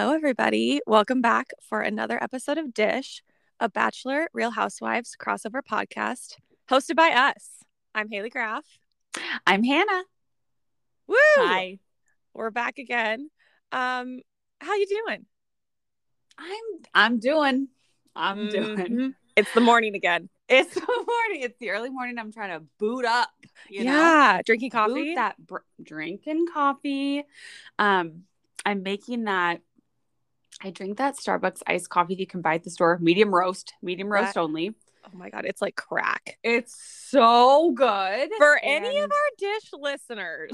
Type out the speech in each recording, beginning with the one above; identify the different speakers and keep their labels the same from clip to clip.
Speaker 1: Hello, everybody. Welcome back for another episode of Dish, a Bachelor Real Housewives crossover podcast hosted by us. I'm Haley Graff.
Speaker 2: I'm Hannah.
Speaker 1: Woo!
Speaker 2: Hi.
Speaker 1: We're back again. Um, how you doing?
Speaker 2: I'm I'm doing. I'm doing.
Speaker 1: Mhm. It's the morning again.
Speaker 2: It's the morning. It's the early morning. I'm trying to boot up. You know?
Speaker 1: yeah, drinking
Speaker 2: Boot
Speaker 1: coffee.
Speaker 2: that br- drinking coffee. Um, I'm making that. I drink that Starbucks iced coffee that you can buy at the store, medium roast, medium roast
Speaker 1: That-
Speaker 2: only.
Speaker 1: oh my god, it's like crack.
Speaker 2: It's so good
Speaker 1: For any of our Dish listeners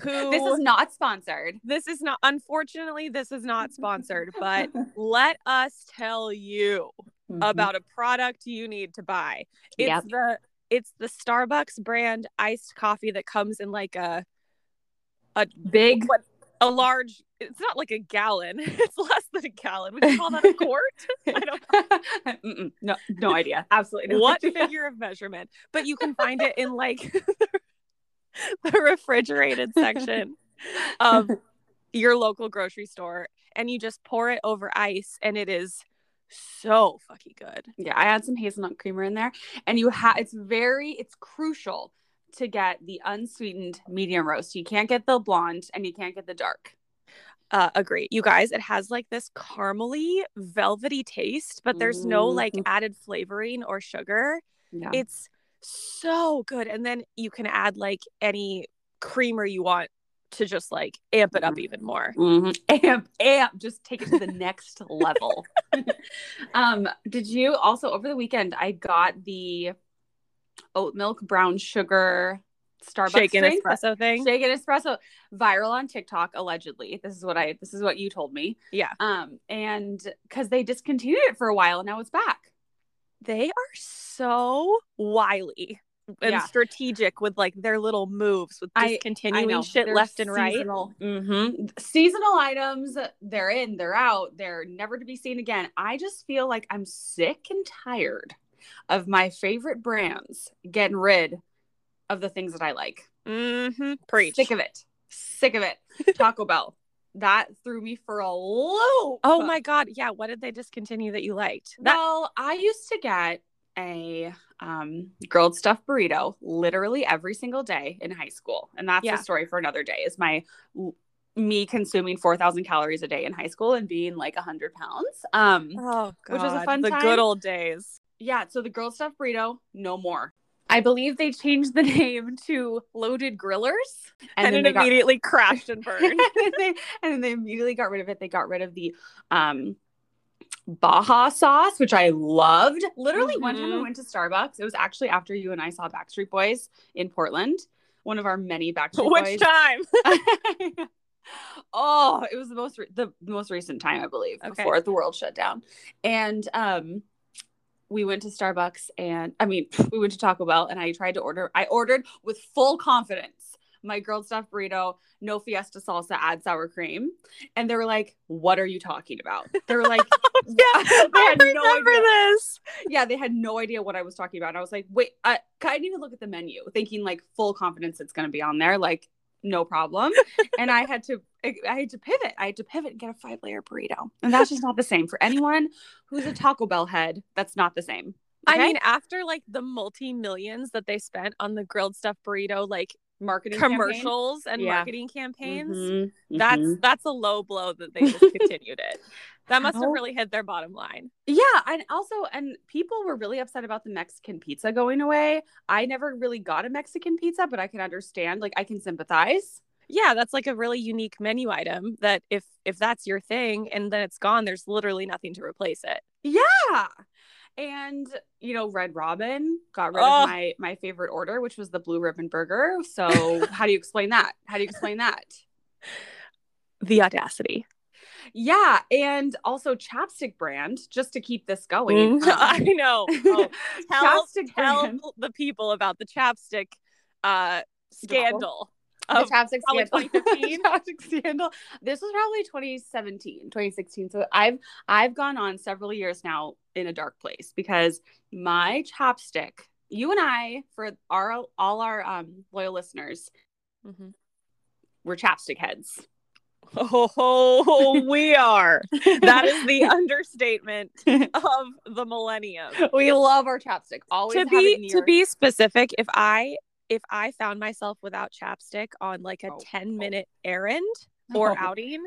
Speaker 1: who
Speaker 2: This is not sponsored.
Speaker 1: this is not unfortunately this is not sponsored, but let us tell you
Speaker 2: Mhm.
Speaker 1: about a product you need to buy. It's
Speaker 2: Yep.
Speaker 1: the it's the Starbucks brand iced coffee that comes in like a a
Speaker 2: big.
Speaker 1: what a large it's not like a gallon. It's less than a gallon. Would you call that a quart? I don't
Speaker 2: Mm-mm. no, no idea. Absolutely no
Speaker 1: what
Speaker 2: idea.
Speaker 1: figure of measurement. But you can find it in like the refrigerated section of your local grocery store and you just pour it over ice and it is so fucking good.
Speaker 2: Yeah, I add some hazelnut creamer in there, and you have. It's very. It's crucial to get the unsweetened medium roast. You can't get the blonde, and you can't get the dark.
Speaker 1: Uh, agree. You guys, it has like this caramely, velvety taste, but there's no like
Speaker 2: Mhm.
Speaker 1: added flavoring or sugar.
Speaker 2: Yeah.
Speaker 1: It's so good. And then you can add like any creamer you want to just like amp it up even more.
Speaker 2: Mhm. Amp, amp, just take it to the next level. um, did you also over the weekend? I got the oat milk brown sugar Starbucks
Speaker 1: Shaken
Speaker 2: drink.
Speaker 1: espresso thing.
Speaker 2: Shaken espresso viral on TikTok allegedly. This is what I this is what you told me.
Speaker 1: Yeah.
Speaker 2: Um and cuz they discontinued it for a while and now it's back.
Speaker 1: They are so wily and
Speaker 2: Yeah.
Speaker 1: strategic with like their little moves with
Speaker 2: I-
Speaker 1: discontinuing shit left and right.
Speaker 2: Mm-hmm. Seasonal items, they're in, they're out, they're never to be seen again. I just feel like I'm sick and tired of my favorite brands getting rid of the things that I like.
Speaker 1: Mm-hmm. Preach.
Speaker 2: Sick of it. Sick of it. Taco Bell. That threw me for a loop.
Speaker 1: Oh my god. Yeah. What did they discontinue that you liked? That
Speaker 2: Well, I used to get a um, grilled stuffed burrito literally every single day in high school, and that's
Speaker 1: Yeah.
Speaker 2: a story for another day. Is my me consuming four thousand calories a day in high school and being like hundred pounds. Um,
Speaker 1: oh god.
Speaker 2: Which was a fun
Speaker 1: the
Speaker 2: time.
Speaker 1: good old days.
Speaker 2: Yeah. So the grilled stuff burrito, no more. I believe they changed the name to Loaded Grillers,
Speaker 1: And,
Speaker 2: then
Speaker 1: it
Speaker 2: they got-
Speaker 1: immediately crashed and burned.
Speaker 2: and, then they, and they immediately got rid of it. They got rid of the um Baja sauce, which I loved. Literally, one time I
Speaker 1: Mhm.
Speaker 2: went to Starbucks. It was actually after you and I saw Backstreet Boys in Portland, one of our many Backstreet
Speaker 1: Which
Speaker 2: Boys.
Speaker 1: Which time?
Speaker 2: oh, it was the most re- the most recent time I believe
Speaker 1: Okay.
Speaker 2: before the world shut down, and um. We went to Starbucks and I mean, we went to Taco Bell and I tried to order. I ordered with full confidence my grilled stuffed burrito, no fiesta salsa, add sour cream. And they were like, What are you talking about? They were like,
Speaker 1: yeah,
Speaker 2: They
Speaker 1: I
Speaker 2: had no idea.
Speaker 1: this.
Speaker 2: Yeah, they had no idea what I was talking about. And I was like, Wait, I, I didn't even look at the menu, thinking like full confidence it's going to be on there. Like, no problem. and I had to, I had to pivot. I had to pivot and get a five layer burrito. And that's just not the same for anyone who's a Taco Bell head. That's not the same.
Speaker 1: I mean, after like the multi millions that they spent on the grilled stuffed burrito, like
Speaker 2: marketing
Speaker 1: commercials and
Speaker 2: Yeah.
Speaker 1: marketing campaigns,
Speaker 2: campaign. Mhm,
Speaker 1: that's
Speaker 2: mhm.
Speaker 1: that's a low blow that they discontinued it. That must have really hit their bottom line.
Speaker 2: Yeah, and also, and people were really upset about the Mexican pizza going away. I never really got a Mexican pizza, but I can understand. Like, I can sympathize.
Speaker 1: Yeah, that's like a really unique menu item that if if that's your thing and then it's gone, there's literally nothing to replace it.
Speaker 2: Yeah, and you know, Red Robin got rid
Speaker 1: Oh.
Speaker 2: of my my favorite order, which was the blue ribbon burger. So, how do you explain that? How do you explain that?
Speaker 1: The audacity.
Speaker 2: Yeah, and also Chapstick brand, just to keep this going.
Speaker 1: Mm, I
Speaker 2: um,
Speaker 1: know. Oh, tell
Speaker 2: Chapstick
Speaker 1: tell the people about the chapstick uh scandal.
Speaker 2: The
Speaker 1: Of
Speaker 2: chapstick
Speaker 1: probably
Speaker 2: scandal.
Speaker 1: 2015.
Speaker 2: chapstick scandal. This was probably 2017, 2016. So I've I've gone on several years now in a dark place because my chapstick, you and I, for our all our um loyal listeners,
Speaker 1: mm-hmm.
Speaker 2: we're chapstick heads.
Speaker 1: Oh, we are. That is the understatement of the millennium.
Speaker 2: we love our chapstick. Always
Speaker 1: To be to be specific, if I if I found myself without chapstick on like a
Speaker 2: Oh,
Speaker 1: 10 minute errand or
Speaker 2: Oh.
Speaker 1: outing,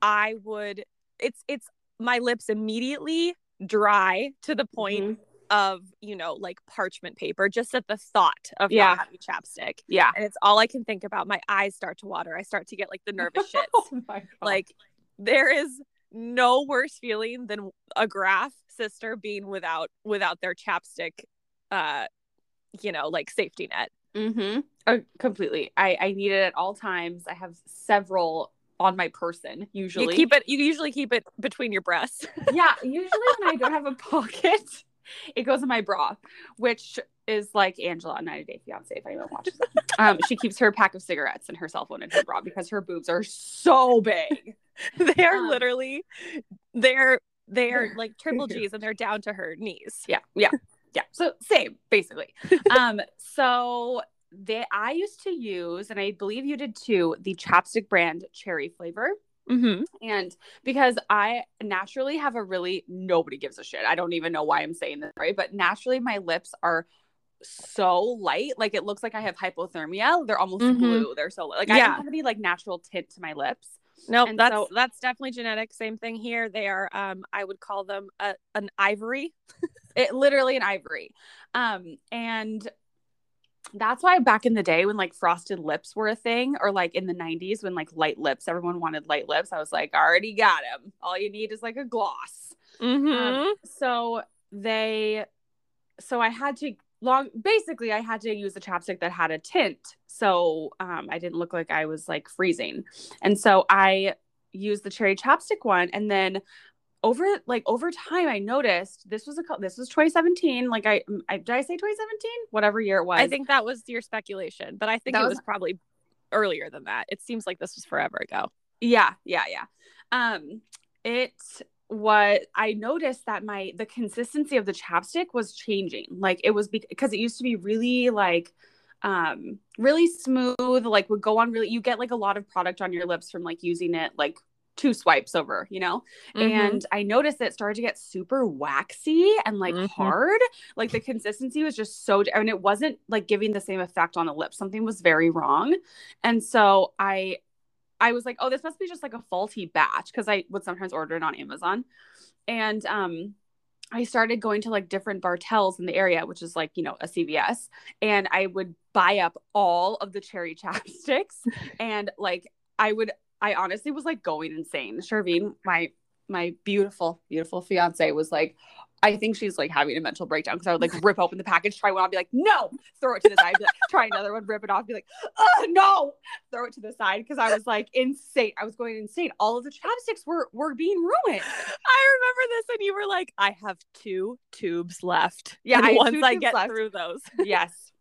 Speaker 1: I would it's it's my lips immediately dry to the point
Speaker 2: Mhm.
Speaker 1: of, you know, like parchment paper just at the thought of
Speaker 2: Yeah.
Speaker 1: not having chapstick.
Speaker 2: Yeah.
Speaker 1: And it's all I can think about. My eyes start to water. I start to get like the nervous shits.
Speaker 2: Oh
Speaker 1: like there is no worse feeling than a Graff sister being without without their chapstick uh you know like safety net
Speaker 2: Mm-hmm. Uh, completely. I I need it at all times. I have several on my person usually.
Speaker 1: you keep it you usually keep it between your breasts
Speaker 2: yeah, usually when I don't have a pocket, it goes in my bra, which is like Angela on 90 Day Fiance. If anyone watches it, um, she keeps her pack of cigarettes and her cell phone in her bra because her boobs are so big.
Speaker 1: they are
Speaker 2: Um,
Speaker 1: literally they're they're like triple g's and they're down to her knees
Speaker 2: Yeah, yeah, yeah. So same, basically. um, so they I used to use, and I believe you did too, the chapstick brand cherry flavor.
Speaker 1: mm-hmm.
Speaker 2: And because I naturally have a really nobody gives a shit. I don't even know why I'm saying this, right? But naturally my lips are so light. Like it looks like I have hypothermia. They're almost
Speaker 1: Mhm.
Speaker 2: blue. They're so light. Like I don't have any like natural tint to my lips.
Speaker 1: No
Speaker 2: And
Speaker 1: that's
Speaker 2: so-
Speaker 1: that's definitely genetic same thing here they are um i would call them a, an ivory
Speaker 2: It literally an ivory. Um, and that's why back in the day when like frosted lips were a thing, or like in the 90s when like light lips, everyone wanted light lips. I was like, I already got them. All you need is like a gloss.
Speaker 1: mm-hmm.
Speaker 2: Um, so they, so I had to long, basically, I had to use a chapstick that had a tint, so um, I didn't look like I was like freezing, and so I used the cherry chapstick one, and then over like over time, I noticed this was a this was 2017. Like I, I did I say 2017? Whatever year it was.
Speaker 1: I think that was your speculation, but I think
Speaker 2: That
Speaker 1: it
Speaker 2: was-
Speaker 1: was probably earlier than that. It seems like this was forever ago.
Speaker 2: Yeah, yeah, yeah. Um, it was I noticed that my the consistency of the chapstick was changing. Like it was because it used to be really like um really smooth, like would go on really you get like a lot of product on your lips from like using it like two swipes over, you know?
Speaker 1: Mm-hmm.
Speaker 2: And I noticed it started to get super waxy and like
Speaker 1: Mhm.
Speaker 2: hard. Like the consistency was just so, and it wasn't like giving the same effect on the lips. Something was very wrong. And so I, I was like, oh, this must be just like a faulty batch because I would sometimes order it on Amazon. And um, I started going to like different Bartells in the area, which is like, you know, a CVS. And I would buy up all of the cherry chapsticks. and like, I would, I honestly was like going insane. Shervine, my my beautiful, beautiful fiance was like, I think she's like having a mental breakdown because I would like rip open the package, try one, I'd be like, no, throw it to the side, like, try another one, rip it off, be like, oh no, throw it to the side because I was like insane. I was going insane. All of the chapsticks were were being ruined.
Speaker 1: I remember this, and you were like, "I have two tubes left."
Speaker 2: Yeah, I
Speaker 1: once I get
Speaker 2: left.
Speaker 1: through those,
Speaker 2: yes.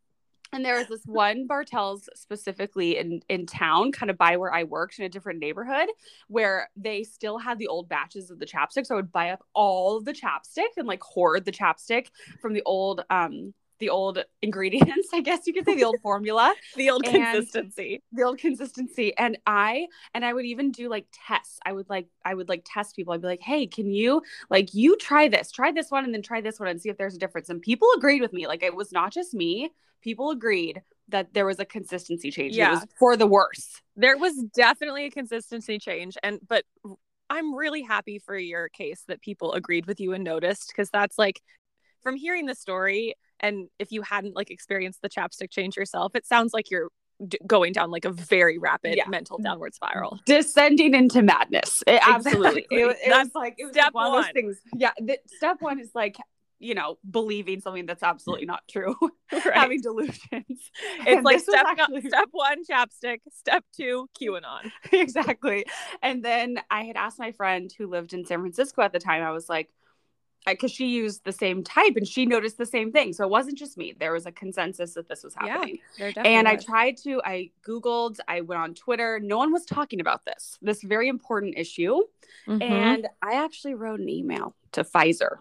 Speaker 2: And there was this one Bartells specifically in in town, kind of by where I worked in a different neighborhood, where they still had the old batches of the chapstick. So I would buy up all the chapstick and like hoard the chapstick from the old um the old ingredients, I guess you could say, the old formula,
Speaker 1: the old consistency.
Speaker 2: the old consistency. And I and I would even do like tests. I would like I would like test people. I'd be like, hey, can you like you try this, try this one, and then try this one and see if there's a difference. And people agreed with me. Like it was not just me. People agreed that there was a consistency change. Yeah. It was for the worse.
Speaker 1: There was definitely a consistency change, and but I'm really happy for your case that people agreed with you and noticed because that's like from hearing the story and if you hadn't like experienced the chapstick change yourself, it sounds like you're d- going down like a very rapid
Speaker 2: Yeah.
Speaker 1: mental mm-hmm. downward spiral.
Speaker 2: Descending into madness. It- absolutely. It, it
Speaker 1: That's
Speaker 2: was like it was
Speaker 1: step
Speaker 2: like one of those things. Yeah. The, step one is like, you know, believing something that's absolutely not true.
Speaker 1: Right.
Speaker 2: Having delusions.
Speaker 1: it's
Speaker 2: And
Speaker 1: like step,
Speaker 2: actually-
Speaker 1: step one chapstick, step two QAnon.
Speaker 2: exactly. And then I had asked my friend who lived in San Francisco at the time, I was like, because she used the same type and she noticed the same thing. So it wasn't just me. There was a consensus that this was happening.
Speaker 1: Definitely
Speaker 2: And I tried to, I Googled, I went on Twitter. No one was talking about this, this very important issue.
Speaker 1: Mhm.
Speaker 2: And I actually wrote an email to Pfizer,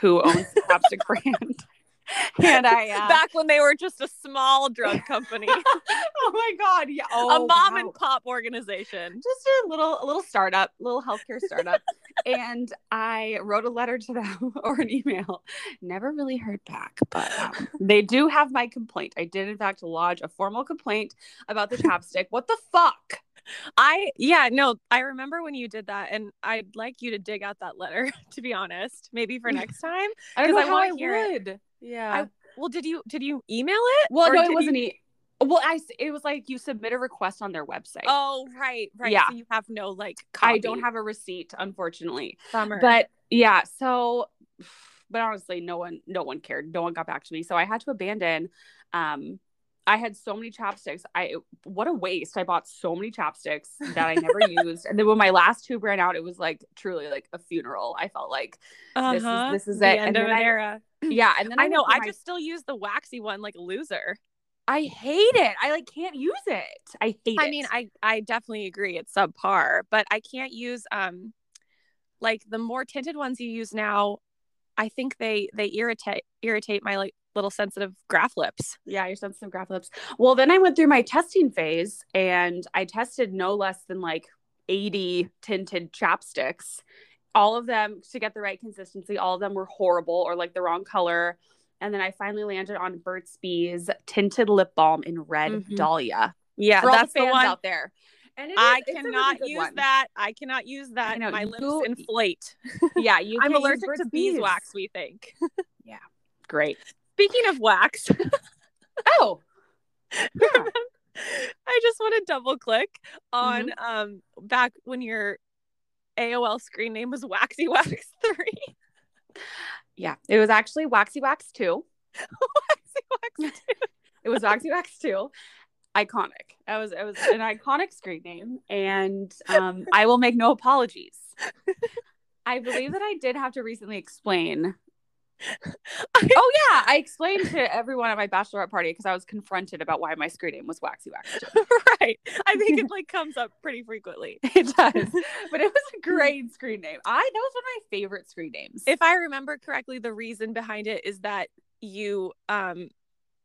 Speaker 2: who owns the. And I, uh,
Speaker 1: back when they were just a small drug company.
Speaker 2: oh my god, yeah. Oh,
Speaker 1: a mom
Speaker 2: wow.
Speaker 1: and pop organization.
Speaker 2: just a little a little startup, little healthcare startup. And I wrote a letter to them or an email. Never really heard back, but um, they do have my complaint. I did in fact lodge a formal complaint about the chapstick. What the fuck?
Speaker 1: I yeah, no, I remember when you did that and I'd like you to dig out that letter to be honest, maybe for next time.
Speaker 2: I don't know
Speaker 1: I
Speaker 2: how I
Speaker 1: wanna it.
Speaker 2: would. Yeah.
Speaker 1: Well, did you did you email it?
Speaker 2: well, no, it wasn't. E- well, I it was like you submit a request on their website.
Speaker 1: Oh, right, right.
Speaker 2: Yeah.
Speaker 1: So you have no like
Speaker 2: I don't have a receipt, unfortunately.
Speaker 1: summer.
Speaker 2: But yeah, so but honestly, no one no one cared. No one got back to me. So I had to abandon um I had so many chapsticks. I what a waste. I bought so many chapsticks that I never used. And then when my last tube ran out, it was like truly like a funeral. I felt like this is-
Speaker 1: Uh-huh.
Speaker 2: this is
Speaker 1: the
Speaker 2: it.
Speaker 1: end
Speaker 2: And
Speaker 1: of an
Speaker 2: I-
Speaker 1: era.
Speaker 2: yeah, and then
Speaker 1: I know. I
Speaker 2: my-
Speaker 1: just still use the waxy one like a loser.
Speaker 2: I hate it. I like can't use it. I hate it.
Speaker 1: I mean, I I definitely agree it's subpar, but I can't use um like the more tinted ones you use now. I think they they irritate irritate my like little sensitive Graff lips.
Speaker 2: Yeah, your sensitive Graff lips. Well, then I went through my testing phase and I tested no less than like 80 tinted chapsticks. All of them to get the right consistency, all of them were horrible or like the wrong color. And then I finally landed on Burt's Bees tinted lip balm in red
Speaker 1: Mhm.
Speaker 2: dahlia.
Speaker 1: Yeah,
Speaker 2: For
Speaker 1: that's
Speaker 2: the
Speaker 1: the one.
Speaker 2: out there. And is-
Speaker 1: I
Speaker 2: a really
Speaker 1: cannot use
Speaker 2: one.
Speaker 1: that. I cannot use that.
Speaker 2: know,
Speaker 1: My lips inflate.
Speaker 2: Yeah, you
Speaker 1: I'm allergic to
Speaker 2: Bees.
Speaker 1: beeswax. We think.
Speaker 2: Yeah, great.
Speaker 1: Speaking of wax,
Speaker 2: Oh, yeah.
Speaker 1: I just want to double click on
Speaker 2: Mm-hmm.
Speaker 1: um back when your AOL screen name was Waxy Wax Three.
Speaker 2: Yeah. It was actually Waxy Wax 2.
Speaker 1: Waxy Wax.
Speaker 2: It was Waxy Wax 2. Iconic. It was it was an iconic screen name. And um I will make no apologies. I believe that I did have to recently explain. Oh yeah, I explained to everyone at my bachelorette party because I was confronted about why my screen name was Waxy Wax
Speaker 1: right. I think it like comes up pretty frequently.
Speaker 2: It does. But it was a great screen name. I that was one of my favorite screen names.
Speaker 1: If I remember correctly, the reason behind it is that you um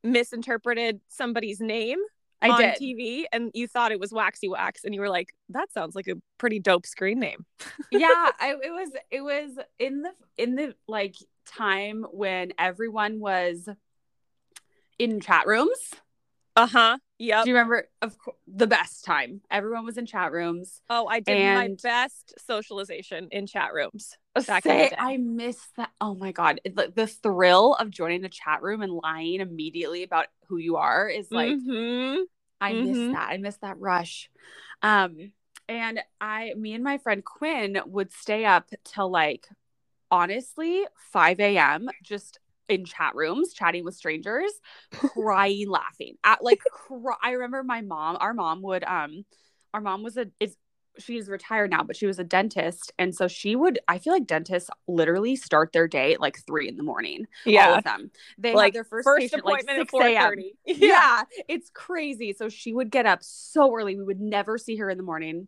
Speaker 1: misinterpreted somebody's name
Speaker 2: I
Speaker 1: on
Speaker 2: did.
Speaker 1: TV and you thought it was Waxy Wax and you were like, that sounds like a pretty dope screen name.
Speaker 2: yeah I, it was it was in the in the like time when everyone was in chat rooms
Speaker 1: Uh-huh. Yeah.
Speaker 2: do you remember of course the best time everyone was in chat rooms
Speaker 1: Oh, I did my best socialization in chat rooms. Back in the
Speaker 2: Say, i miss that oh my god It- the, the thrill of joining the chat room and lying immediately about who you are is like
Speaker 1: Mhm.
Speaker 2: I miss
Speaker 1: Mhm.
Speaker 2: that. I miss that rush. Um, and I, me and my friend Quinn would stay up till like honestly 5 a.m. just in chat rooms, chatting with strangers, crying, laughing. At like, cry- I remember my mom. Our mom would, um, our mom was a is she's retired now, but she was a dentist, and so she would. I feel like dentists literally start their day at like three in the morning. all
Speaker 1: Yeah.
Speaker 2: of them. They
Speaker 1: Like
Speaker 2: their first,
Speaker 1: first
Speaker 2: patient like
Speaker 1: appointment at
Speaker 2: 6 a.m.
Speaker 1: 4:30.
Speaker 2: Yeah. it's crazy. So she would get up so early. We would never see her in the morning.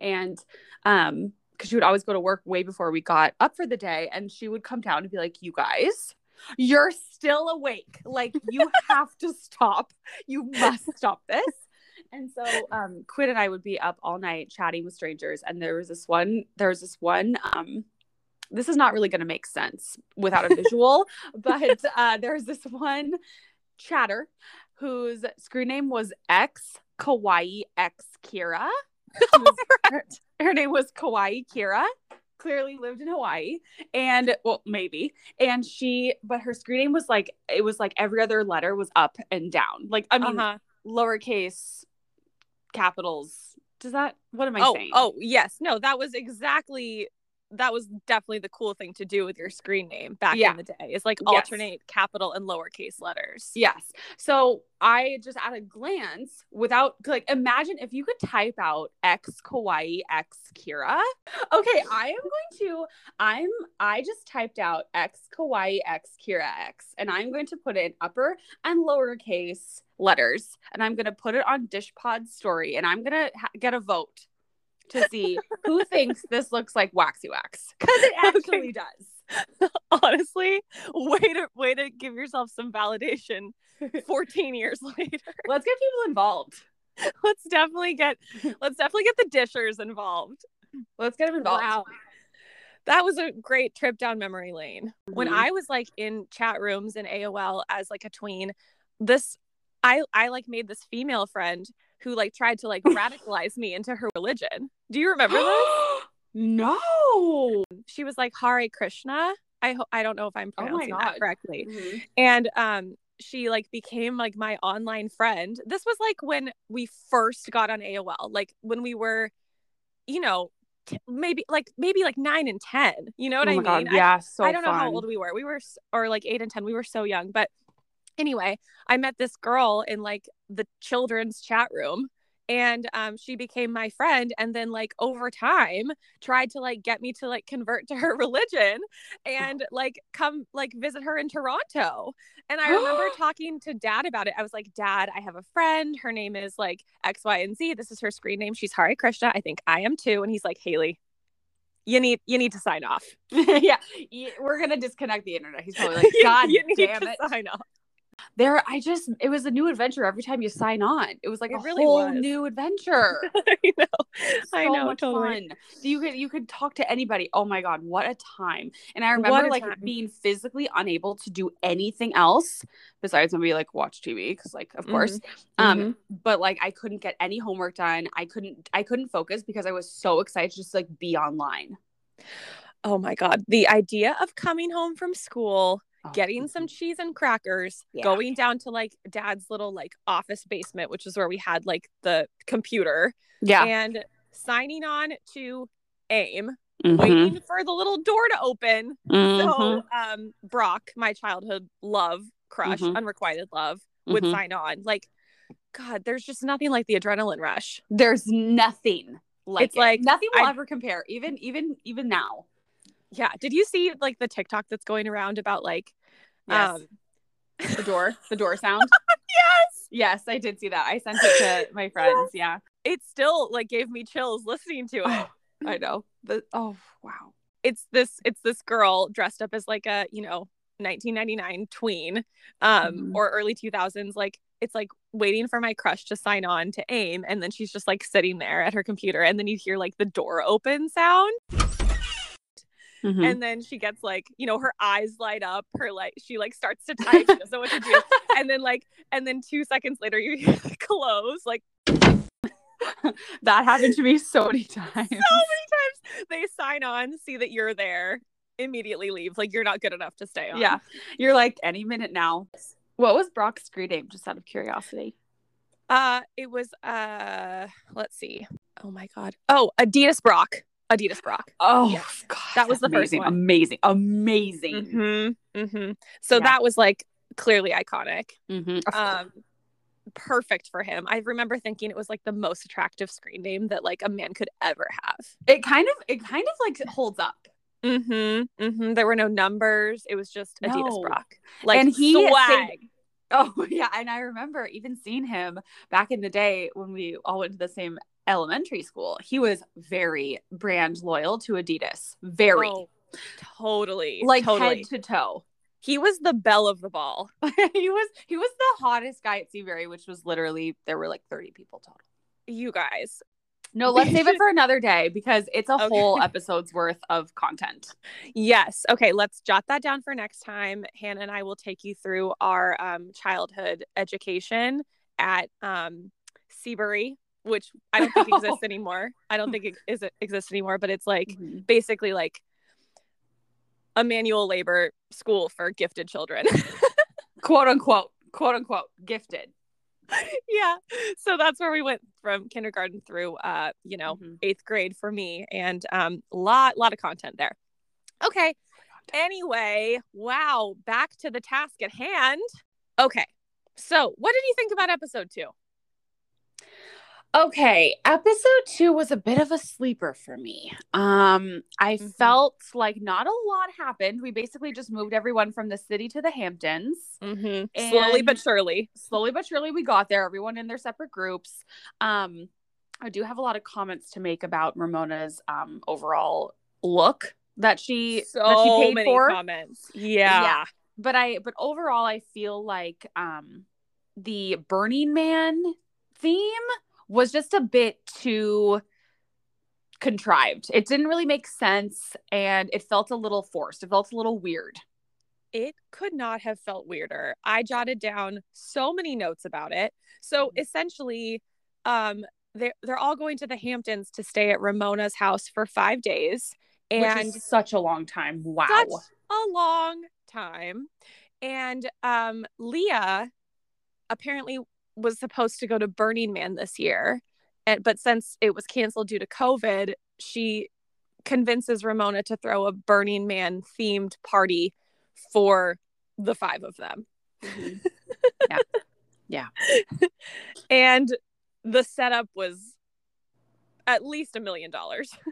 Speaker 2: And um, because she would always go to work way before we got up for the day. And she would come down and be like, You guys, you're still awake. Like, you have to stop. You must stop this. And so um Quinn and I would be up all night chatting with strangers. And there was this one, there was this one, um, this is not really going to make sense without a visual, but uh, there's this one chatter whose screen name was X Kawaii X Kira. Her, her name was Kawaii Kira. Clearly lived in Hawaii, and well, maybe. And she, but her screen name was like it was like every other letter was up and down. Like I mean,
Speaker 1: uh-huh.
Speaker 2: lowercase capitals. Does that? What am I
Speaker 1: Oh,
Speaker 2: saying?
Speaker 1: oh, yes. No, that was exactly that was definitely the cool thing to do with your screen name back
Speaker 2: Yeah.
Speaker 1: in the day. Is like
Speaker 2: Yes.
Speaker 1: alternate capital and lowercase letters.
Speaker 2: Yes. So I just at a glance, without like, imagine if you could type out X Kawaii X Kira. Okay, I am going to, I'm, I just typed out X Kawaii X Kira X, and I'm going to put it in upper and lowercase letters, and I'm going to put it on Dishpod's story, and I'm going to ha- get a vote to see who thinks this looks like Waxy Wax because it actually does.
Speaker 1: Honestly, way to way to give yourself some validation 14 years later.
Speaker 2: Let's get people involved.
Speaker 1: Let's definitely get let's definitely get the dishers involved.
Speaker 2: Let's get them involved.
Speaker 1: Wow. That was a great trip down memory lane. When
Speaker 2: Mhm.
Speaker 1: I was like in chat rooms in AOL as like a tween, this I I like made this female friend who like tried to like radicalize me into her religion. Do you remember this?
Speaker 2: no.
Speaker 1: She was like Hare Krishna. I ho- I don't know if I'm
Speaker 2: Oh
Speaker 1: pronouncing
Speaker 2: God.
Speaker 1: that correctly. and um she like became like my online friend this was like when we first got on aol like when we were you know t- maybe like maybe like nine and ten you know what
Speaker 2: oh
Speaker 1: i mean
Speaker 2: God. Yeah. So
Speaker 1: I, I don't know how old we were we were s- or like eight and ten we were so young but anyway i met this girl in like the children's chat room and um, she became my friend and then like over time tried to like get me to like convert to her religion and like come like visit her in toronto. And i remember talking to dad about it. I was like dad i have a friend. Her name is like x y and z. This is her screen name. She's hare krishna. I think i am too. And he's like haley you need you need to sign off.
Speaker 2: Yeah. We're gonna disconnect the internet. He's probably like,
Speaker 1: You-
Speaker 2: God
Speaker 1: you need
Speaker 2: damn
Speaker 1: to
Speaker 2: it.
Speaker 1: sign off
Speaker 2: There, I just it was a new adventure every time you sign on. It was like
Speaker 1: It
Speaker 2: a
Speaker 1: really
Speaker 2: whole
Speaker 1: was.
Speaker 2: new adventure.
Speaker 1: i know
Speaker 2: so
Speaker 1: I know,
Speaker 2: much
Speaker 1: totally.
Speaker 2: fun. You could you could talk to anybody. Oh my god, what a time! And I remember like
Speaker 1: time.
Speaker 2: being physically unable to do anything else besides maybe like watch TV because like of course, um,
Speaker 1: Mhm.
Speaker 2: but like I couldn't get any homework done. I couldn't I couldn't focus because I was so excited to just like be online.
Speaker 1: Oh my God. The idea of coming home from school,
Speaker 2: Oh,
Speaker 1: getting some cheese and crackers,
Speaker 2: Yeah.
Speaker 1: going down to like dad's little like office basement, which is where we had like the computer,
Speaker 2: yeah,
Speaker 1: and signing on to AIM,
Speaker 2: Mhm.
Speaker 1: waiting for the little door to open.
Speaker 2: Mhm.
Speaker 1: So um Brock, my childhood love, crush,
Speaker 2: Mhm.
Speaker 1: unrequited love, would
Speaker 2: Mhm.
Speaker 1: sign on. Like, God, there's just nothing like the adrenaline rush.
Speaker 2: there's nothing like
Speaker 1: It's
Speaker 2: it.
Speaker 1: like,
Speaker 2: nothing will
Speaker 1: I-
Speaker 2: ever compare. Even even even now.
Speaker 1: Yeah. Did you see like the TikTok that's going around about like
Speaker 2: Yes.
Speaker 1: um
Speaker 2: the door the door sound?
Speaker 1: Yes.
Speaker 2: Yes i did see that. I sent it to my friends. Yeah.
Speaker 1: It still like gave me chills listening to it.
Speaker 2: Oh, i know. The oh wow.
Speaker 1: It's this it's this girl dressed up as like a, you know, 1999 tween um
Speaker 2: Mhm.
Speaker 1: or early 2000s like it's like waiting for my crush to sign on to AIM and then she's just like sitting there at her computer and then you hear like the door open sound
Speaker 2: Mm-hmm.
Speaker 1: and then she gets like, you know, her eyes light up, her like she like starts to type, she doesn't know what to do. And then like and then 2 seconds later you hear the close like
Speaker 2: that happened to me so many times
Speaker 1: so many times they sign on, see that you're there, immediately leave. Like you're not good enough to stay on.
Speaker 2: yeah you're like any minute now what was brock's screen name just out of curiosity
Speaker 1: Uh it was uh let's see. Oh my god. Oh, Adidas Brock. Adidas Brock.
Speaker 2: oh
Speaker 1: Yes.
Speaker 2: god
Speaker 1: That was the first
Speaker 2: amazing
Speaker 1: one.
Speaker 2: amazing amazing
Speaker 1: Mm-hmm. Mm-hmm. So
Speaker 2: Yeah.
Speaker 1: that was like clearly iconic.
Speaker 2: Mhm.
Speaker 1: Um perfect for him. I remember thinking it was like the most attractive screen name that like a man could ever have.
Speaker 2: it kind of it kind of like holds up
Speaker 1: Mm-hmm. Mm-hmm. There were no numbers. It was just Adidas
Speaker 2: No.
Speaker 1: Brock. Like
Speaker 2: And he
Speaker 1: swag.
Speaker 2: Oh yeah, and I remember even seeing him back in the day when we all went to the same elementary school. He was very brand loyal to Adidas, very
Speaker 1: Oh, totally.
Speaker 2: like
Speaker 1: totally.
Speaker 2: head to toe.
Speaker 1: he was the belle of the ball.
Speaker 2: he was he was the hottest guy at Seabury, which was literally there were like thirty people total.
Speaker 1: You guys.
Speaker 2: No, let's save it for another day because it's a
Speaker 1: Okay.
Speaker 2: whole episode's worth of content.
Speaker 1: Yes. Okay. Let's jot that down for next time. Hannah and I will take you through our um, childhood education at um, Seabury, which I don't think exists anymore. I don't think it is exists anymore, but it's like
Speaker 2: Mhm.
Speaker 1: basically like a manual labor school for gifted children.
Speaker 2: Quote unquote, quote unquote, gifted.
Speaker 1: yeah. So that's where we went from kindergarten through uh, you know,
Speaker 2: Mhm.
Speaker 1: eighth grade for me and um lot lot of content there. Okay. Anyway, wow, back to the task at hand. Okay. So, what did you think about episode 2?
Speaker 2: Okay, episode two was a bit of a sleeper for me. Um, I
Speaker 1: Mhm.
Speaker 2: felt like not a lot happened. We basically just moved everyone from the city to the Hamptons.
Speaker 1: Mm-hmm. Slowly but surely.
Speaker 2: Slowly but surely, we got there. Everyone in their separate groups. Um, I do have a lot of comments to make about Ramona's um overall look that she
Speaker 1: so
Speaker 2: that she paid
Speaker 1: many
Speaker 2: for.
Speaker 1: comments. Yeah.
Speaker 2: Yeah. But I but overall I feel like um the Burning Man theme was just a bit too contrived. It didn't really make sense and it felt a little forced. It felt a little weird.
Speaker 1: It could not have felt weirder. I jotted down so many notes about it. So
Speaker 2: Mhm.
Speaker 1: essentially, um, they're they're all going to the Hamptons to stay at Ramona's house for five days. And
Speaker 2: such a long time. Wow.
Speaker 1: such a long time. And um, Leah apparently was supposed to go to Burning Man this year, and but since it was canceled due to COVID, she convinces Ramona to throw a Burning Man themed party for the five of them.
Speaker 2: Mhm. yeah. Yeah.
Speaker 1: And the setup was at least a million dollars.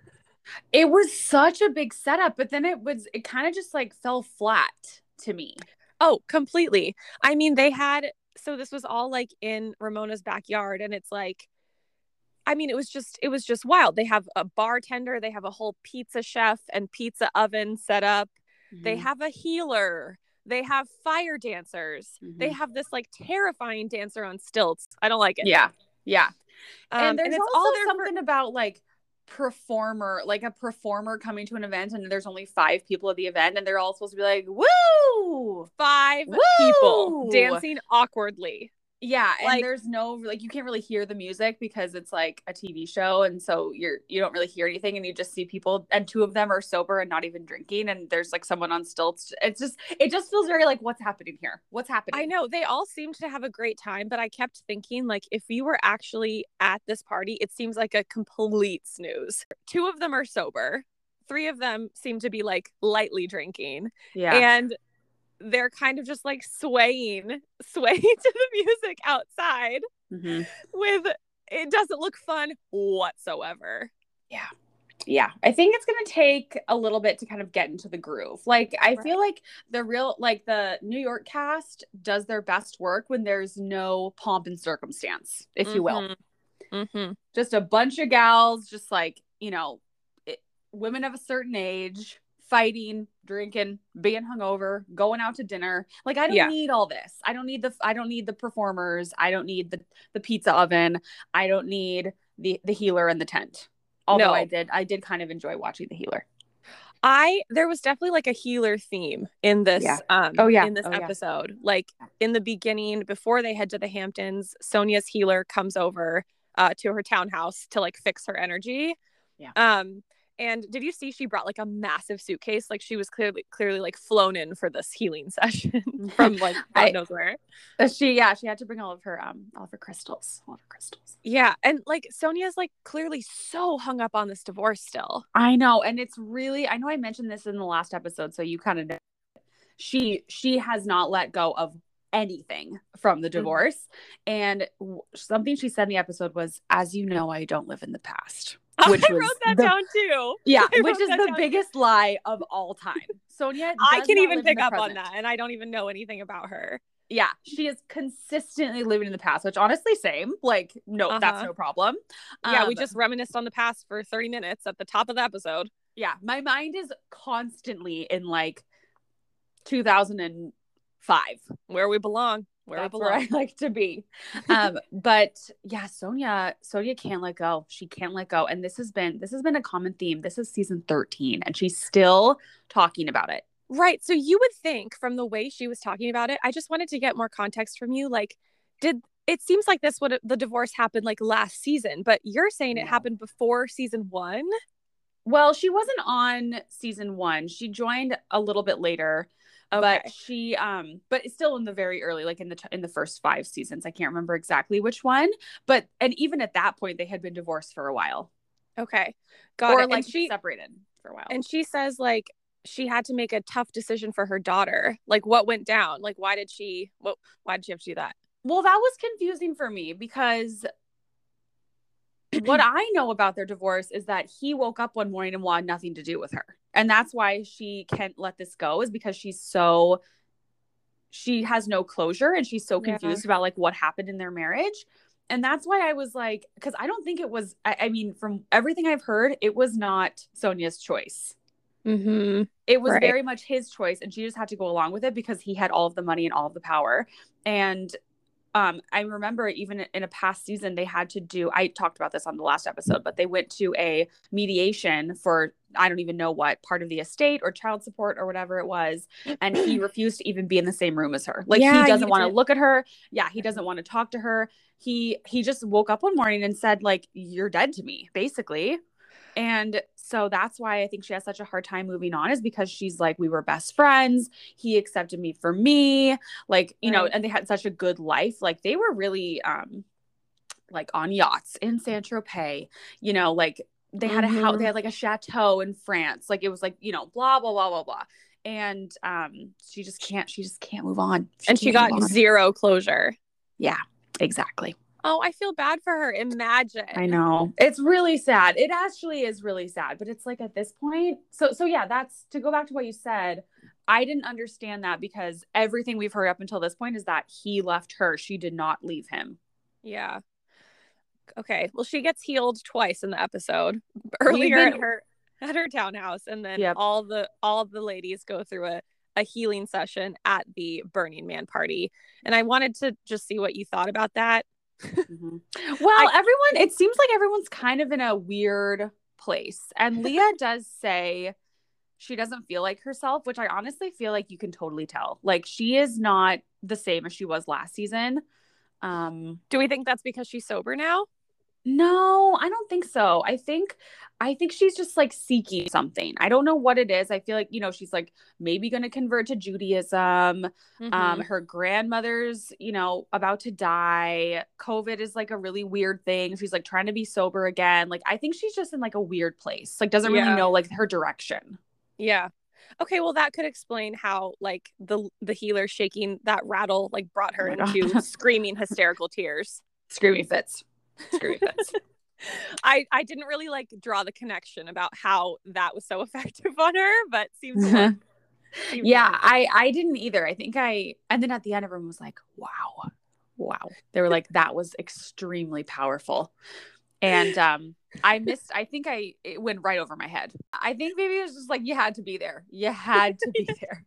Speaker 2: It was such a big setup, but then it was it kind of just like fell flat to me.
Speaker 1: Oh, completely. I mean, they had so this was all like in Ramona's backyard and it's like I mean, it was just it was just wild. They have a bartender, they have a whole pizza chef and pizza oven set up. They
Speaker 2: Mhm.
Speaker 1: have a healer. They have fire dancers. They
Speaker 2: Mhm.
Speaker 1: have this like terrifying dancer on stilts. I don't like it.
Speaker 2: Yeah. Yeah.
Speaker 1: Um,
Speaker 2: and there's
Speaker 1: it's
Speaker 2: also
Speaker 1: all there for-
Speaker 2: something about like performer, like a performer coming to an event and there's only five people at the event and they're all supposed to be like, woo!
Speaker 1: five
Speaker 2: Woo!
Speaker 1: people dancing awkwardly.
Speaker 2: Yeah, and
Speaker 1: Like-
Speaker 2: there's no like you can't really hear the music because it's like a TV show, and so you're you don't really hear anything, and you just see people, and two of them are sober and not even drinking, and there's like someone on stilts. It's just it just feels very like what's happening here? What's happening?
Speaker 1: I know they all seemed to have a great time, but I kept thinking like if you were actually at this party, it seems like a complete snooze. Two of them are sober. Three of them seem to be like lightly drinking.
Speaker 2: Yeah,
Speaker 1: And they're kind of just like swaying, swaying to the music outside
Speaker 2: Mhm.
Speaker 1: with it doesn't look fun whatsoever.
Speaker 2: yeah. Yeah. I think it's gonna take a little bit to kind of get into the groove. Like I feel like the real like the New York cast does their best work when there's no pomp and circumstance, if you will.
Speaker 1: Mm-hmm.
Speaker 2: just a bunch of gals, just like, you know, it, women of a certain age, fighting, drinking, being hungover, going out to dinner. Like I don't
Speaker 1: Yeah.
Speaker 2: need all this. I don't need the I don't need the performers. I don't need the the pizza oven. I don't need the the healer and the tent. Although
Speaker 1: No.
Speaker 2: I did I did kind of enjoy watching the healer.
Speaker 1: I there was definitely like a healer theme in this
Speaker 2: Yeah.
Speaker 1: um
Speaker 2: Oh, yeah.
Speaker 1: in this
Speaker 2: Oh, yeah.
Speaker 1: episode. Like in the beginning before they head to the Hamptons, Sonja's healer comes over uh to her townhouse to like fix her energy.
Speaker 2: Yeah.
Speaker 1: Um and did you see she brought like a massive suitcase like she was clearly clearly like flown in for this healing session from like God
Speaker 2: I-
Speaker 1: knows where.
Speaker 2: Uh, She yeah, she had to bring all of her um all of her crystals. All of her crystals.
Speaker 1: Yeah, and like Sonja's like clearly so hung up on this divorce still.
Speaker 2: I know, and it's really I know I mentioned this in the last episode, so you kind of know. She she has not let go of anything from the
Speaker 1: Mhm.
Speaker 2: divorce, and w- something she said in the episode was, "As you know, I don't live in the past." Which
Speaker 1: I wrote that
Speaker 2: the-
Speaker 1: down too.
Speaker 2: Yeah, which is the biggest lie of all time. Sonja,
Speaker 1: I can even pick up on that, and I don't even know anything about her.
Speaker 2: Yeah, she is consistently living in the past, which honestly, same. Like, no, that's
Speaker 1: Uh-huh.
Speaker 2: no problem.
Speaker 1: Yeah, we
Speaker 2: Um,
Speaker 1: just reminisced on the past for 30 minutes at the top of the episode.
Speaker 2: yeah my mind is constantly in like 2005
Speaker 1: Where we belong. Where
Speaker 2: where i like to be. Um but yeah sonja sonja can't let go. She can't let go. And this has been this has been a common theme. This is season 13 and she's still talking about it.
Speaker 1: Right. So you would think from the way she was talking about it, I just wanted to get more context from you. Like, did it seems like this would the divorce happened like last season, but you're saying it happened before season one?
Speaker 2: well she wasn't on season one. She joined a little bit later but she um but it's still in the very early like in the t- in the first five seasons i can't remember exactly which one but and even at that point they had been divorced for a while
Speaker 1: okay. Got
Speaker 2: or
Speaker 1: it.
Speaker 2: like
Speaker 1: and she
Speaker 2: separated for a while
Speaker 1: and she says like she had to make a tough decision for her daughter. Like what went down? Like why did she what why did she have to do that?
Speaker 2: well that was confusing for me because what i know about their divorce is that he woke up one morning and wanted nothing to do with her and that's why she can't let this go is because she's so she has no closure and she's so
Speaker 1: Yeah.
Speaker 2: confused about like what happened in their marriage and that's why i was like because i don't think it was I, I mean from everything i've heard it was not sonja's choice
Speaker 1: Mm-hmm.
Speaker 2: It was
Speaker 1: Right.
Speaker 2: very much his choice, and she just had to go along with it because he had all of the money and all of the power. And um, I remember even in a past season, they had to do. I talked about this on the last episode, but they went to a mediation for I don't even know what part of the estate or child support or whatever it was, and he refused to even be in the same room as her. Like
Speaker 1: Yeah,
Speaker 2: he doesn't want to look at her. Yeah, he doesn't want to talk to her. He he just woke up one morning and said like, "You're dead to me," basically. And so that's why I think she has such a hard time moving on is because she's like, we were best friends. He accepted me for me. Like, you know, and they had such a good life. Like they were really um like on yachts in Saint Tropez, you know, like they had a house, they had like a chateau in France. Like it was like, you know, blah, blah, blah, blah, blah. And um she just can't, she just can't move on.
Speaker 1: And she got zero closure.
Speaker 2: Yeah, exactly.
Speaker 1: Oh, I feel bad for her. Imagine.
Speaker 2: I know. It's really sad. It actually is really sad, but it's like at this point. So so yeah, that's to go back to what you said. I didn't understand that because everything we've heard up until this point is that he left her. She did not leave him.
Speaker 1: Yeah. Okay. Well, she gets healed twice in the episode. Earlier at her at her townhouse, and then
Speaker 2: Yep.
Speaker 1: all the all the ladies go through a a healing session at the Burning Man party. And I wanted to just see what you thought about that.
Speaker 2: Mhm. Well, everyone, it seems like everyone's kind of in a weird place. And Leah does say she doesn't feel like herself, which I honestly feel like you can totally tell. Like she is not the same as she was last season. Um
Speaker 1: Do we think that's because she's sober now?
Speaker 2: No, I don't think so. I think I think she's just like seeking something. I don't know what it is. I feel like, you know, she's like maybe going to convert to Judaism. Um
Speaker 1: Mhm.
Speaker 2: her grandmother's, you know, about to die. COVID is like a really weird thing. She's like trying to be sober again. Like I think she's just in like a weird place. Like doesn't really
Speaker 1: Yeah.
Speaker 2: know like her direction.
Speaker 1: yeah. Okay, well that could explain how like the the healer shaking that rattle like brought her
Speaker 2: Oh
Speaker 1: into screaming hysterical tears.
Speaker 2: Screaming fits. Fits.
Speaker 1: I I didn't really like draw the connection about how that was so effective on her, but seems to work. Seems
Speaker 2: yeah,
Speaker 1: work.
Speaker 2: I I didn't either. I think I and then at the end everyone was like, "Wow. Wow." They were like that was extremely powerful. And um I missed I think I it went right over my head. I think maybe it was just like you had to be there. You had to be there.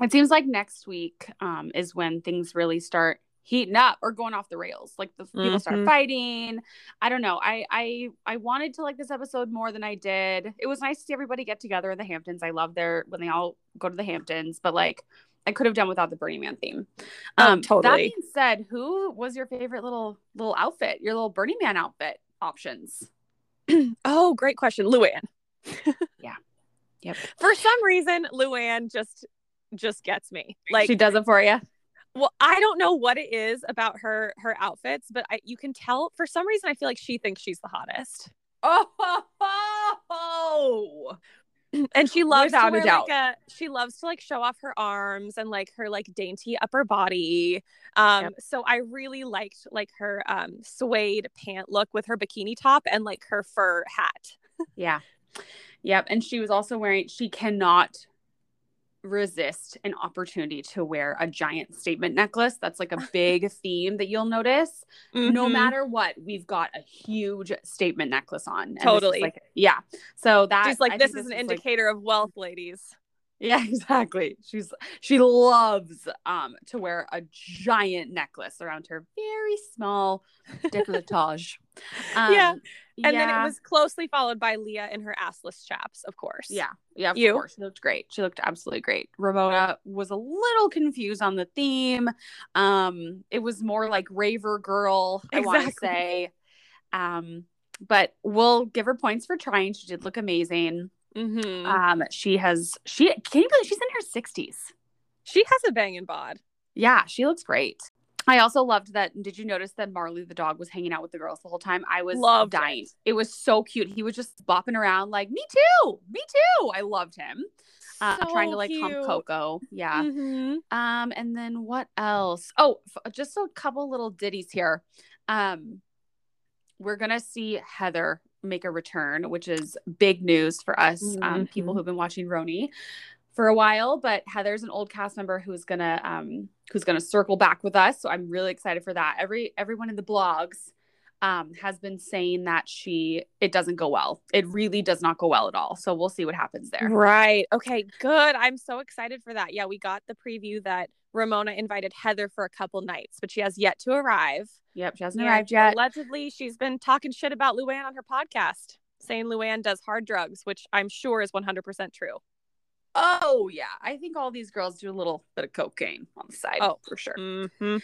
Speaker 2: It seems like next week um is when things really start heating up or going off the rails. Like the people start
Speaker 1: Mhm.
Speaker 2: fighting. I don't know. I I I wanted to like this episode more than I did. It was nice to see everybody get together in the Hamptons. I love their when they all go to the Hamptons, but like I could have done without the Burning Man theme.
Speaker 1: Oh,
Speaker 2: Um, That being said, who was your favorite little little outfit? Your little Burning Man outfit options?
Speaker 1: Oh, great question. Luann.
Speaker 2: Yeah. Yep.
Speaker 1: For some reason, Luann just just gets me. Like
Speaker 2: she does it for you.
Speaker 1: Well, I don't know what it is about her her outfits, but I you can tell for some reason I feel like she thinks she's the hottest.
Speaker 2: Oh,
Speaker 1: And she loves
Speaker 2: Without
Speaker 1: to
Speaker 2: a doubt.
Speaker 1: like a she loves to like show off her arms and like her like dainty upper body. Um
Speaker 2: Yep.
Speaker 1: so I really liked like her um suede pant look with her bikini top and like her fur hat.
Speaker 2: yeah, yep. And she was also wearing. She cannot resist an opportunity to wear a giant statement necklace. That's like a big theme that you'll notice. no
Speaker 1: Mhm.
Speaker 2: matter what, we've got a huge statement necklace on. This is
Speaker 1: Totally.
Speaker 2: like, yeah. So that
Speaker 1: She's like, this
Speaker 2: think
Speaker 1: is an
Speaker 2: like-
Speaker 1: indicator of wealth, ladies.
Speaker 2: yeah, exactly. She's she loves um to wear a giant necklace around her very small décolletage. Um,
Speaker 1: Yeah. And then it was closely followed by Leah in her assless chaps, of course.
Speaker 2: Yeah, yeah, of
Speaker 1: You?
Speaker 2: course. She looked great. She looked absolutely great. Ramona was a little confused on the theme. Um, it was more like raver girl, I want to say. Um, but we'll give her points for trying. She did look amazing.
Speaker 1: hmm
Speaker 2: Um, she has she can you believe she's in her sixties?
Speaker 1: she has a banging bod.
Speaker 2: Yeah, she looks great. I also loved that. Did you notice that Marley the dog was hanging out with the girls the whole time? I was
Speaker 1: Loved
Speaker 2: dying.
Speaker 1: it.
Speaker 2: It. was so cute. He was just bopping around like, "Me too, me too." I loved him. Uh, trying to like hump. Coco. Yeah.
Speaker 1: Mhm.
Speaker 2: Um, and then what else? Oh, f- just a couple little ditties here. Um, we're gonna see Heather make a return, which is big news for us, um, people
Speaker 1: Mhm.
Speaker 2: who've been watching RHONY for a while. But Heather's an old cast member who's gonna um who's gonna circle back with us. So I'm really excited for that. Every everyone in the blogs um, has been saying that she it doesn't go well. It really does not go well at all. So we'll see what happens there.
Speaker 1: Right. Okay, good. I'm so excited for that. Yeah, we got the preview that Ramona invited Heather for a couple nights, but she has yet to arrive.
Speaker 2: Yep, she hasn't
Speaker 1: And
Speaker 2: arrived yet.
Speaker 1: Allegedly, she's been talking shit about Luann on her podcast, saying Luann does hard drugs, which I'm sure is 100% true.
Speaker 2: Oh yeah, I think all these girls do a little bit of cocaine on the side.
Speaker 1: Oh.
Speaker 2: for sure.
Speaker 1: Mm-hmm.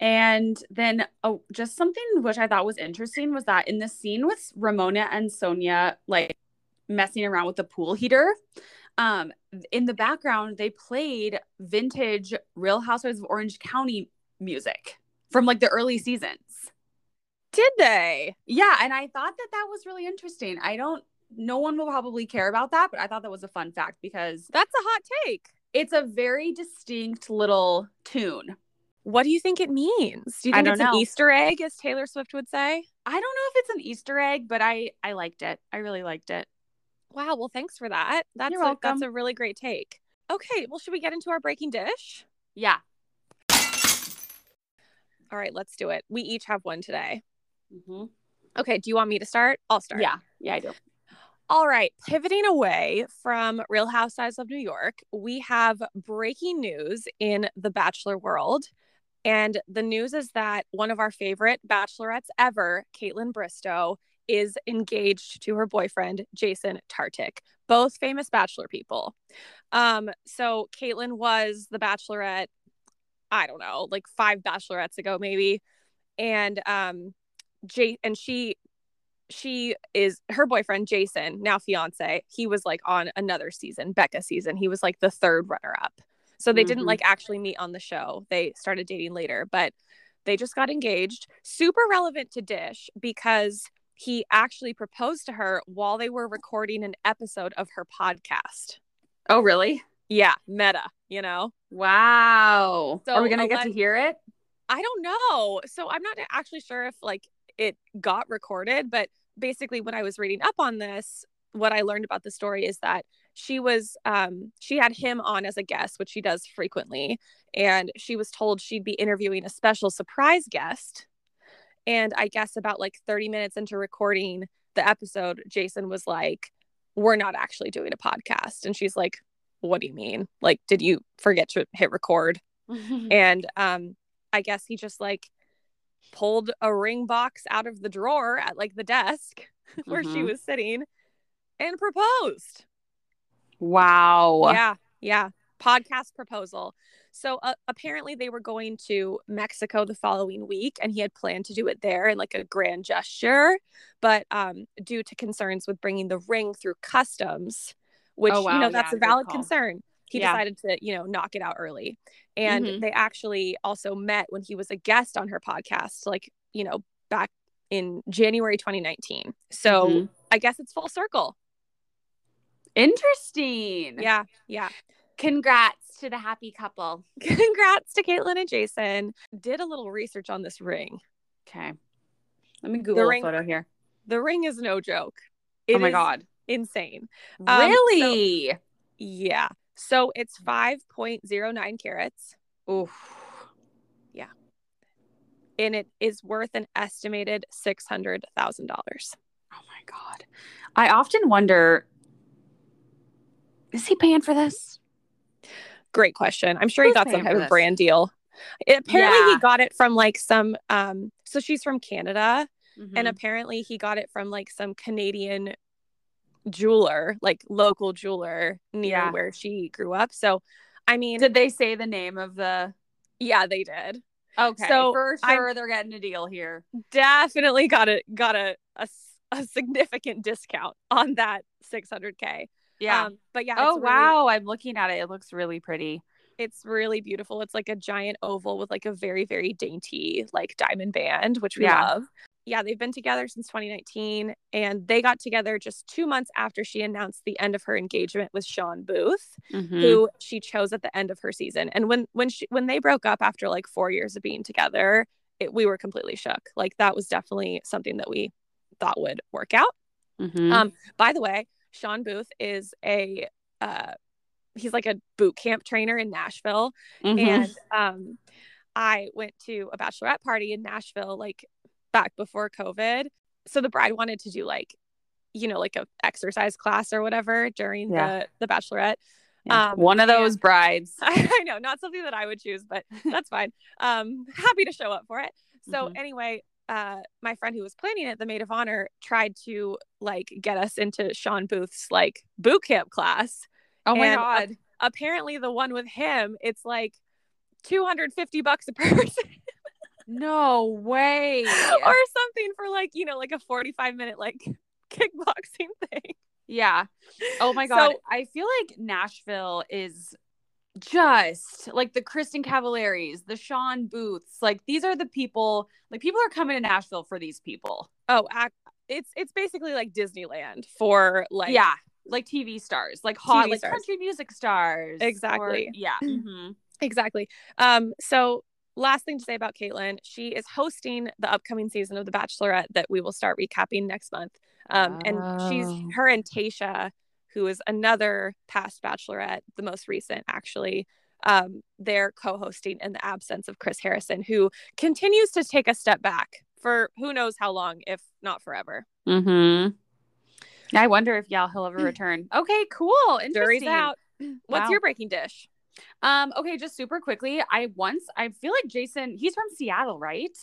Speaker 2: And then oh, just something which I thought was interesting was that in the scene with Ramona and Sonja like messing around with the pool heater, um, in the background they played vintage Real Housewives of Orange County music from like the early seasons.
Speaker 1: Did they?
Speaker 2: Yeah, and I thought that that was really interesting. I don't no one will probably care about that, but I thought that was a fun fact because
Speaker 1: That's a hot take.
Speaker 2: it's a very distinct little tune.
Speaker 1: What do you think it means? Do you
Speaker 2: I
Speaker 1: think it's an. Easter egg, as Taylor Swift would say?
Speaker 2: I don't know if it's an Easter egg, but I I liked it. I really liked it.
Speaker 1: Wow. Well, thanks for that. That's
Speaker 2: You're
Speaker 1: a, that's a really great take. Okay. Well, should we get into our breaking dish?
Speaker 2: Yeah.
Speaker 1: All right, let's do it. We each have one today.
Speaker 2: Mm-hmm.
Speaker 1: Okay. Do you want me to start? I'll start.
Speaker 2: Yeah. Yeah, I do.
Speaker 1: All right, pivoting away from Real Housewives of New York, we have breaking news in the Bachelor world. And the news is that one of our favorite bachelorettes ever, Kaitlyn Bristowe, is engaged to her boyfriend, Jason Tartick, both famous Bachelor people. Um, so Kaitlyn was the Bachelorette, I don't know, like five Bachelorettes ago, maybe. And um Jay and she she is her boyfriend Jason, now fiance. He was like on another season, Becca season. He was like the third runner up. So they didn't
Speaker 2: Mhm.
Speaker 1: like actually meet on the show. They started dating later, but they just got engaged. Super relevant to Dish because he actually proposed to her while they were recording an episode of her podcast.
Speaker 2: Oh, really?
Speaker 1: Yeah, meta, you know.
Speaker 2: Wow.
Speaker 1: So
Speaker 2: Are we gonna get to hear it?
Speaker 1: I don't know. So I'm not actually sure if like it got recorded, but basically when I was reading up on this, what I learned about the story is that she was um she had him on as a guest, which she does frequently, and she was told she'd be interviewing a special surprise guest. And I guess about like 30 minutes into recording the episode, Jason was like, "We're not actually doing a podcast." And she's like, "What do you mean? Like did you forget to hit record?" and um i guess he just like pulled a ring box out of the drawer at like the desk where she
Speaker 2: Mhm.
Speaker 1: was sitting and proposed.
Speaker 2: Wow.
Speaker 1: yeah yeah. Podcast proposal. So uh, apparently they were going to mexico the following week and he had planned to do it there in like a grand gesture. But um due to concerns with bringing the ring through customs which
Speaker 2: Oh,
Speaker 1: you know that's
Speaker 2: Yeah,
Speaker 1: a valid concern. He
Speaker 2: Yeah.
Speaker 1: decided to you know knock it out early and
Speaker 2: Mhm.
Speaker 1: they actually also met when he was a guest on her podcast like you know back in january 2019 so
Speaker 2: Mhm.
Speaker 1: i guess it's full circle
Speaker 2: Interesting.
Speaker 1: yeah yeah
Speaker 2: Congrats to the happy couple.
Speaker 1: congrats to kaitlyn and jason did a little research on this ring
Speaker 2: Okay. Let me Google the
Speaker 1: ring-
Speaker 2: a photo here.
Speaker 1: the ring is no joke
Speaker 2: oh my
Speaker 1: is
Speaker 2: god.
Speaker 1: insane Um, so-
Speaker 2: Really?
Speaker 1: yeah so it's 5.09 carats
Speaker 2: Oof. Yeah.
Speaker 1: And it is worth an estimated $600000
Speaker 2: Oh my god. I often wonder is he paying for this?
Speaker 1: Great question. I'm sure he got some type of brand deal. It- apparently,
Speaker 2: Yeah.
Speaker 1: he got it from like some. Um, so she's from Canada, and
Speaker 2: Mhm.
Speaker 1: apparently he got it from like some Canadian jeweler, like local jeweler near
Speaker 2: Yeah.
Speaker 1: where she grew up. So, I mean,
Speaker 2: did they say the name of the
Speaker 1: yeah, they did.
Speaker 2: Okay.
Speaker 1: So,
Speaker 2: for
Speaker 1: I'm-
Speaker 2: sure they're getting a deal here.
Speaker 1: Definitely got a got a a significant discount on that 600k.
Speaker 2: Yeah.
Speaker 1: Um, but yeah.
Speaker 2: oh
Speaker 1: really-
Speaker 2: wow, I'm looking at it. It looks really pretty.
Speaker 1: it's really beautiful. It's like a giant oval with like a very, very dainty like diamond band, which we
Speaker 2: Yeah.
Speaker 1: love. Yeah, they've been together since 2019 and they got together just two months after she announced the end of her engagement with Shawn Booth,
Speaker 2: Mhm.
Speaker 1: who she chose at the end of her season. And when when she when they broke up after like four years of being together, it, we were completely shook. Like that was definitely something that we thought would work out.
Speaker 2: Mhm.
Speaker 1: Um, by the way, Shawn Booth is a uh he's like a boot camp trainer in Nashville
Speaker 2: Mhm.
Speaker 1: and um I went to a bachelorette party in Nashville like back before COVID. So the bride wanted to do like, you know, like a exercise class or whatever during
Speaker 2: Yeah.
Speaker 1: the the bachelorette.
Speaker 2: Yeah.
Speaker 1: Um,
Speaker 2: One of those brides.
Speaker 1: I know, not something that I would choose, but that's fine. Um, happy to show up for it. So
Speaker 2: Mhm.
Speaker 1: anyway, uh, my friend who was planning it, the maid of honor, tried to like get us into Shawn Booth's like boot camp class.
Speaker 2: Oh my
Speaker 1: and,
Speaker 2: god.
Speaker 1: Apparently, the one with him, it's like 250 bucks a person
Speaker 2: No way.
Speaker 1: or something for like, you know, like a 45 minute like kickboxing thing.
Speaker 2: Yeah. Oh my god.
Speaker 1: So-
Speaker 2: I feel like Nashville is just like the Kristin Cavallari's, the Shawn Booths. Like these are the people. Like people are coming to Nashville for these people.
Speaker 1: Oh, it's it's basically like Disneyland for like
Speaker 2: yeah, like TV stars, like hot,
Speaker 1: TV
Speaker 2: like
Speaker 1: stars.
Speaker 2: country music stars. or-
Speaker 1: Exactly.
Speaker 2: yeah. mhm.
Speaker 1: Exactly. Um, so last thing to say about Kaitlyn, she is hosting the upcoming season of The Bachelorette that we will start recapping next month. Um, and she's
Speaker 2: Oh.
Speaker 1: her and Tayshia, who is another past Bachelorette, the most recent actually. Um, they're co-hosting in the absence of Chris Harrison, who continues to take a step back for who knows how long, if not forever.
Speaker 2: Mhm. I wonder if yeah he'll ever return. Okay, cool.
Speaker 1: Jury's
Speaker 2: Interesting.
Speaker 1: out. What's
Speaker 2: Wow.
Speaker 1: your breaking dish?
Speaker 2: Um, okay, just super quickly. I once I feel like Jason, he's from Seattle, right?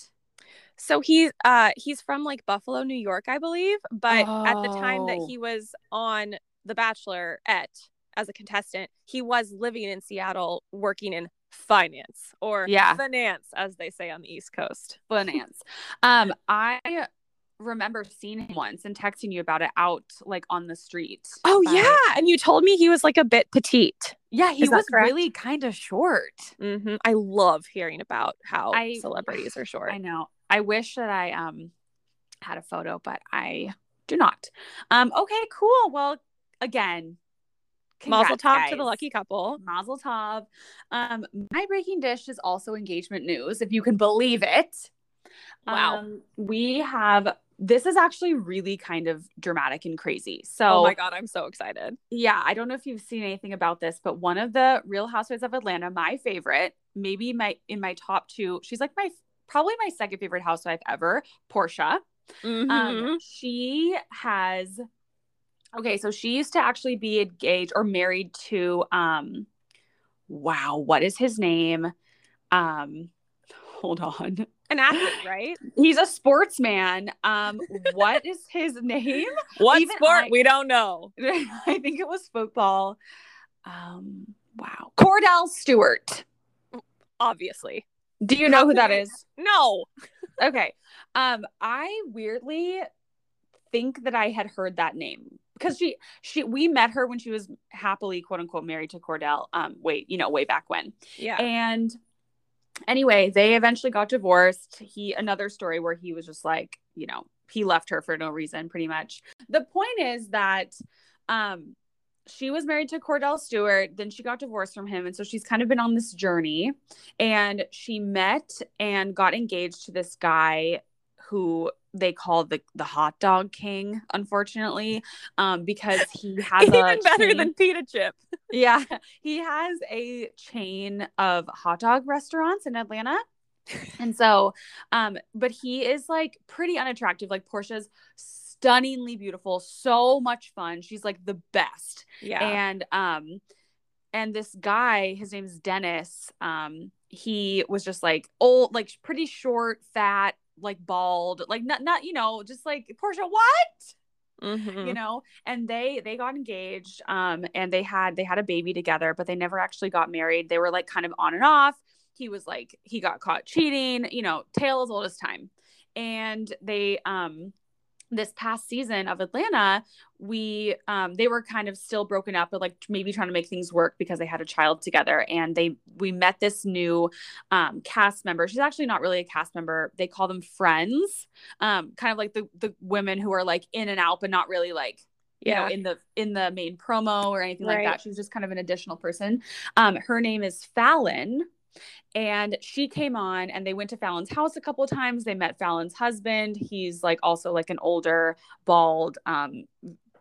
Speaker 1: So he uh he's from like Buffalo, New York, I believe. But at the time that
Speaker 2: Oh.
Speaker 1: he was on The Bachelor at as a contestant, he was living in Seattle working in finance or
Speaker 2: Yeah.
Speaker 1: finance as they say on the East Coast.
Speaker 2: Finance. um, I remember seeing him once and texting you about it out like on the street.
Speaker 1: Oh
Speaker 2: But-
Speaker 1: yeah, and you told me he was like a bit petite.
Speaker 2: Yeah, he was
Speaker 1: correct?
Speaker 2: really kind of short.
Speaker 1: hmm I love hearing about how
Speaker 2: I-
Speaker 1: celebrities are short.
Speaker 2: I know. I wish that I um had a photo, but I do not. Um, okay, cool. Well, again,
Speaker 1: Mazel
Speaker 2: congrats,
Speaker 1: tov to the lucky couple.
Speaker 2: Mazel tov. Um, my breaking dish is also engagement news, if you can believe it.
Speaker 1: Wow.
Speaker 2: Um, we have this is actually really kind of dramatic and crazy. So
Speaker 1: oh my god, I'm so excited.
Speaker 2: yeah, I don't know if you've seen anything about this, but one of the Real Housewives of Atlanta, my favorite, maybe my in my top two, she's like my probably my second favorite housewife ever, Porsha.
Speaker 1: Mhm.
Speaker 2: Um, she has okay, so she used to actually be engaged or married to um wow, what is his name? Um hold on.
Speaker 1: An athlete, right?
Speaker 2: He's a sportsman. Um, what is his name?
Speaker 1: What
Speaker 2: Even
Speaker 1: sport?
Speaker 2: I-
Speaker 1: we don't know.
Speaker 2: I think it was football. Um, wow. Kordell Stewart.
Speaker 1: Obviously.
Speaker 2: Do you know who that is?
Speaker 1: No.
Speaker 2: Okay. Um, I weirdly think that I had heard that name because she she we met her when she was happily quote unquote married to Kordell. Um, wait, you know, way back when.
Speaker 1: Yeah.
Speaker 2: And anyway, they eventually got divorced. He another story where he was just like, you know, he left her for no reason pretty much. The point is that um she was married to Kordell Stewart, then she got divorced from him and so she's kind of been on this journey and she met and got engaged to this guy who they call the the hot dog king unfortunately um because he has
Speaker 1: Even better
Speaker 2: chain-
Speaker 1: than pita chip.
Speaker 2: yeah, he has a chain of hot dog restaurants in Atlanta. And so, um, but he is like pretty unattractive. Like Porsha's stunningly beautiful, so much fun. She's like the best.
Speaker 1: Yeah.
Speaker 2: And um, and this guy, his name's Dennis. Um, he was just like old, like pretty short, fat, like bald, like not not you know, just like Porsha. What?
Speaker 1: Mhm.
Speaker 2: you know and they they got engaged um and they had they had a baby together but they never actually got married they were like kind of on and off he was like he got caught cheating you know tale as old as time and they um this past season of Atlanta, we um they were kind of still broken up, but like maybe trying to make things work because they had a child together. And they we met this new um cast member. She's actually not really a cast member. They call them friends. Um, kind of like the the women who are like in and out, but not really like you know
Speaker 1: Yeah.
Speaker 2: in the in the main promo or anything like that. She's just kind of an additional person. Um, her name is Falynn. And she came on and they went to Falynn's house a couple of times. They met Falynn's husband. He's like also like an older, bald, um,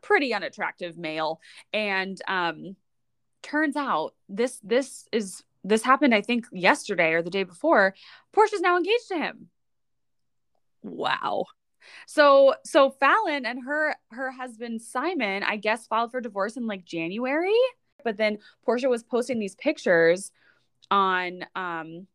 Speaker 2: pretty unattractive male. And um turns out this this is this happened, I think, yesterday or the day before. Porsha's now engaged to him.
Speaker 1: Wow.
Speaker 2: So so Falynn and her her husband Simon, I guess, filed for divorce in like January. But then Porsha was posting these pictures on um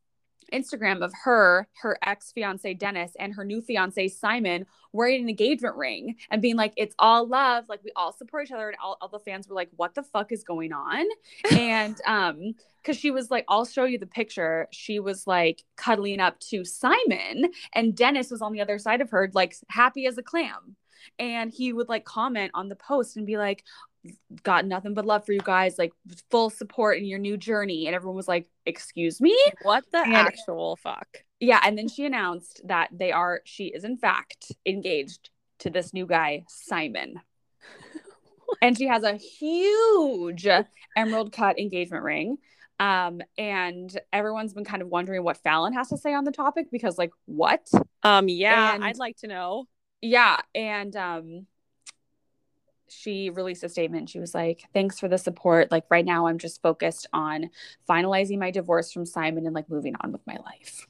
Speaker 2: Instagram of her, her ex fiance Dennis, and her new fiance Simon wearing an engagement ring and being like, "It's all love. Like we all support each other." And all, all the fans were like, "What the fuck is going on?" and um, because she was like, "I'll show you the picture." She was like cuddling up to Simon, and Dennis was on the other side of her, like happy as a clam. And he would like comment on the post and be like, got nothing but love for you guys, like full support in your new journey. And everyone was like, Excuse me?
Speaker 1: What the
Speaker 2: And-
Speaker 1: actual fuck?
Speaker 2: Yeah. And then she announced that they are, she is in fact engaged to this new guy, Simon. and she has a huge emerald cut engagement ring. Um, and everyone's been kind of wondering what Falynn has to say on the topic because, like, what?
Speaker 1: Um, yeah,
Speaker 2: And-
Speaker 1: I'd like to know.
Speaker 2: Yeah. And um she released a statement. She was like, Thanks for the support. Like right now I'm just focused on finalizing my divorce from Simon and like moving on with my life.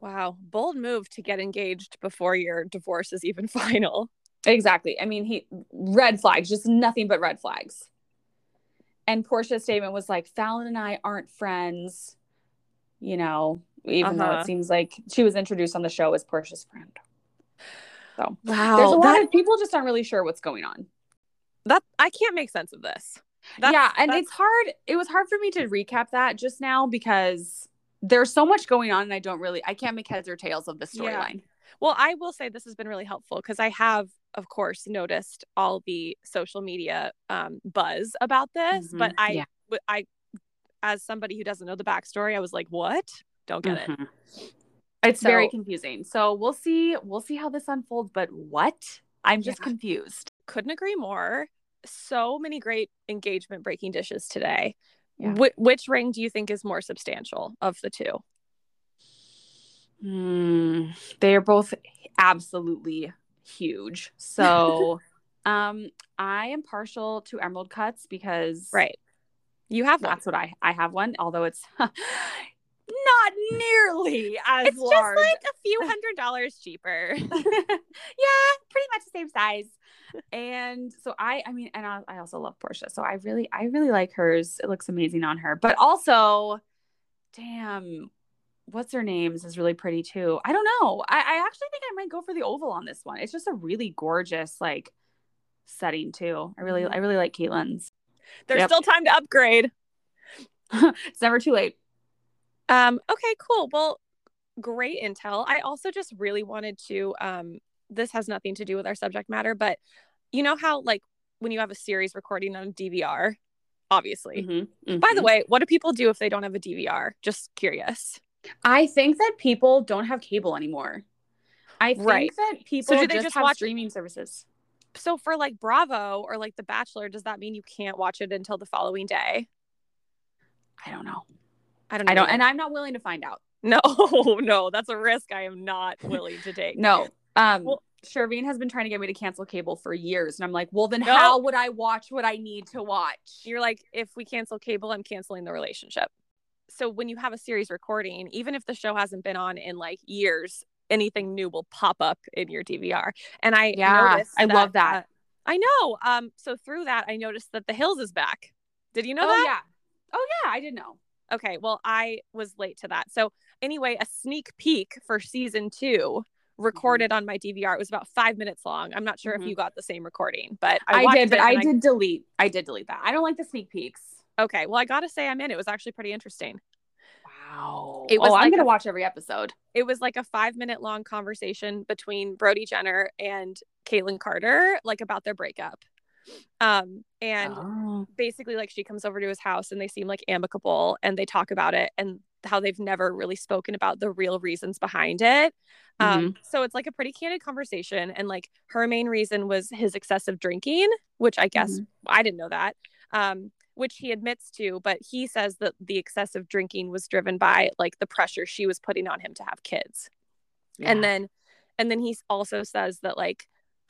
Speaker 1: Wow, bold move to get engaged before your divorce is even final.
Speaker 2: Exactly. I mean, he red flags, just nothing but red flags. And Porsha's statement was like, Falynn and I aren't friends, you know, even though
Speaker 1: Uh-huh.
Speaker 2: it seems like she was introduced on the show as Porsha's friend. So
Speaker 1: Wow,
Speaker 2: there's a lot
Speaker 1: that,
Speaker 2: of people just aren't really sure what's going on.
Speaker 1: that I can't make sense of this. That's-
Speaker 2: yeah, and
Speaker 1: that's-
Speaker 2: it's hard. It was hard for me to recap that just now because there's so much going on, and I don't really, I can't make heads or tails of the
Speaker 1: Yeah.
Speaker 2: storyline.
Speaker 1: Well, I will say this has been really helpful because I have, of course, noticed all the social media um, buzz about this, but
Speaker 2: Mhm,
Speaker 1: I,
Speaker 2: yeah.
Speaker 1: I, as somebody who doesn't know the backstory, I was like, "What? Don't get it."
Speaker 2: It's very confusing. So we'll see. We'll see how this unfolds. But what? I'm just
Speaker 1: Yeah.
Speaker 2: confused.
Speaker 1: Couldn't agree more. So many great engagement breaking dishes today.
Speaker 2: Yeah.
Speaker 1: Wh- which ring do you think is more substantial of the two?
Speaker 2: Hmm. They are both absolutely huge. So, um, I am partial to emerald cuts because
Speaker 1: Right. You have one.
Speaker 2: that's what I I have one. Although it's not nearly as
Speaker 1: It's
Speaker 2: large.
Speaker 1: just like a few hundred dollars cheaper.
Speaker 2: yeah, pretty much the same size. And so I, I mean, and I, I also love Porsha. So I really, I really like hers. It looks amazing on her. But also, damn, what's her name's is really pretty too. I don't know. I, I actually think I might go for the oval on this one. It's just a really gorgeous like setting too. I really,
Speaker 1: Mhm.
Speaker 2: I really like Kaitlyn's.
Speaker 1: There's
Speaker 2: Yep.
Speaker 1: still time to upgrade.
Speaker 2: it's never too late.
Speaker 1: Um, okay, cool. Well, great intel. I also just really wanted to um this has nothing to do with our subject matter, but you know how like when you have a series recording on a DVR, obviously.
Speaker 2: Mhm,
Speaker 1: By the
Speaker 2: mhm.
Speaker 1: way, what do people do if they don't have a DVR? Just curious.
Speaker 2: I think that people don't have cable anymore. I think
Speaker 1: Right.
Speaker 2: that people
Speaker 1: do they
Speaker 2: just,
Speaker 1: just
Speaker 2: have
Speaker 1: watch-
Speaker 2: streaming services.
Speaker 1: So for like Bravo or like The Bachelor, does that mean you can't watch it until the following day?
Speaker 2: I don't know.
Speaker 1: I don't know.
Speaker 2: I don't,
Speaker 1: either.
Speaker 2: and I'm not willing to find out.
Speaker 1: no, no, that's a risk I am not willing to take.
Speaker 2: No. Um,
Speaker 1: Well-
Speaker 2: Shervine has been trying to get me to cancel cable for years, and I'm like, well, then
Speaker 1: No.
Speaker 2: how would I watch what I need to watch?
Speaker 1: You're like, if we cancel cable, I'm canceling the relationship. So when you have a series recording, even if the show hasn't been on in like years, anything new will pop up in your DVR. And I
Speaker 2: Yeah,
Speaker 1: noticed
Speaker 2: I love that.
Speaker 1: uh, I know. Um, so through that, I noticed that The Hills is back. Did you know
Speaker 2: oh
Speaker 1: that?
Speaker 2: yeah, oh yeah, I didn't know.
Speaker 1: Okay, well, I was late to that. So anyway, a sneak peek for season two recorded on my DVR. It was about five minutes long. I'm not sure
Speaker 2: Mhm.
Speaker 1: if you got the same recording, but
Speaker 2: I,
Speaker 1: watched
Speaker 2: did, but I did delete. I did delete that. I don't like the sneak peeks.
Speaker 1: Okay, well, I gotta say I'm in. It was actually pretty interesting.
Speaker 2: Wow.
Speaker 1: It was
Speaker 2: oh, I'm gonna
Speaker 1: a-
Speaker 2: watch every episode.
Speaker 1: it was like a five minute long conversation between Brody Jenner and Kaitlynn Carter, like about their breakup. Um, and
Speaker 2: Oh.
Speaker 1: basically, like she comes over to his house and they seem like amicable and they talk about it and how they've never really spoken about the real reasons behind it. Um, so it's like a pretty candid conversation. And like her main reason was his excessive drinking, which I guess I didn't know that. Um, which he admits to, but he says that the excessive drinking was driven by like the pressure she was putting on him to have kids and then and then he also says that like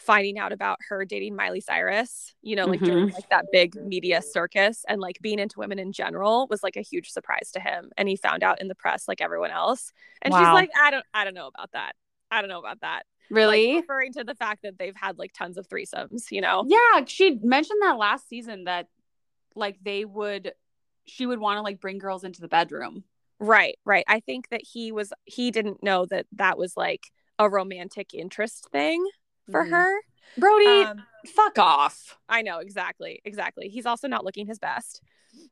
Speaker 1: finding out about her dating miley cyrus you know like during
Speaker 2: Mhm.
Speaker 1: like that big media circus and like being into women in general was like a huge surprise to him and he found out in the press like everyone else and she's like i don't i don't know about that I don't know about that.
Speaker 2: Really?
Speaker 1: Like, referring to the fact that they've had like tons of threesomes, you know?
Speaker 2: yeah, she mentioned that last season that like they would she would want to like bring girls into the bedroom.
Speaker 1: Right, right. I think that he was he didn't know that that was like a romantic interest thing for
Speaker 2: Mhm.
Speaker 1: her.
Speaker 2: Brody,
Speaker 1: Um,
Speaker 2: fuck off.
Speaker 1: I know exactly, exactly. He's also not looking his best.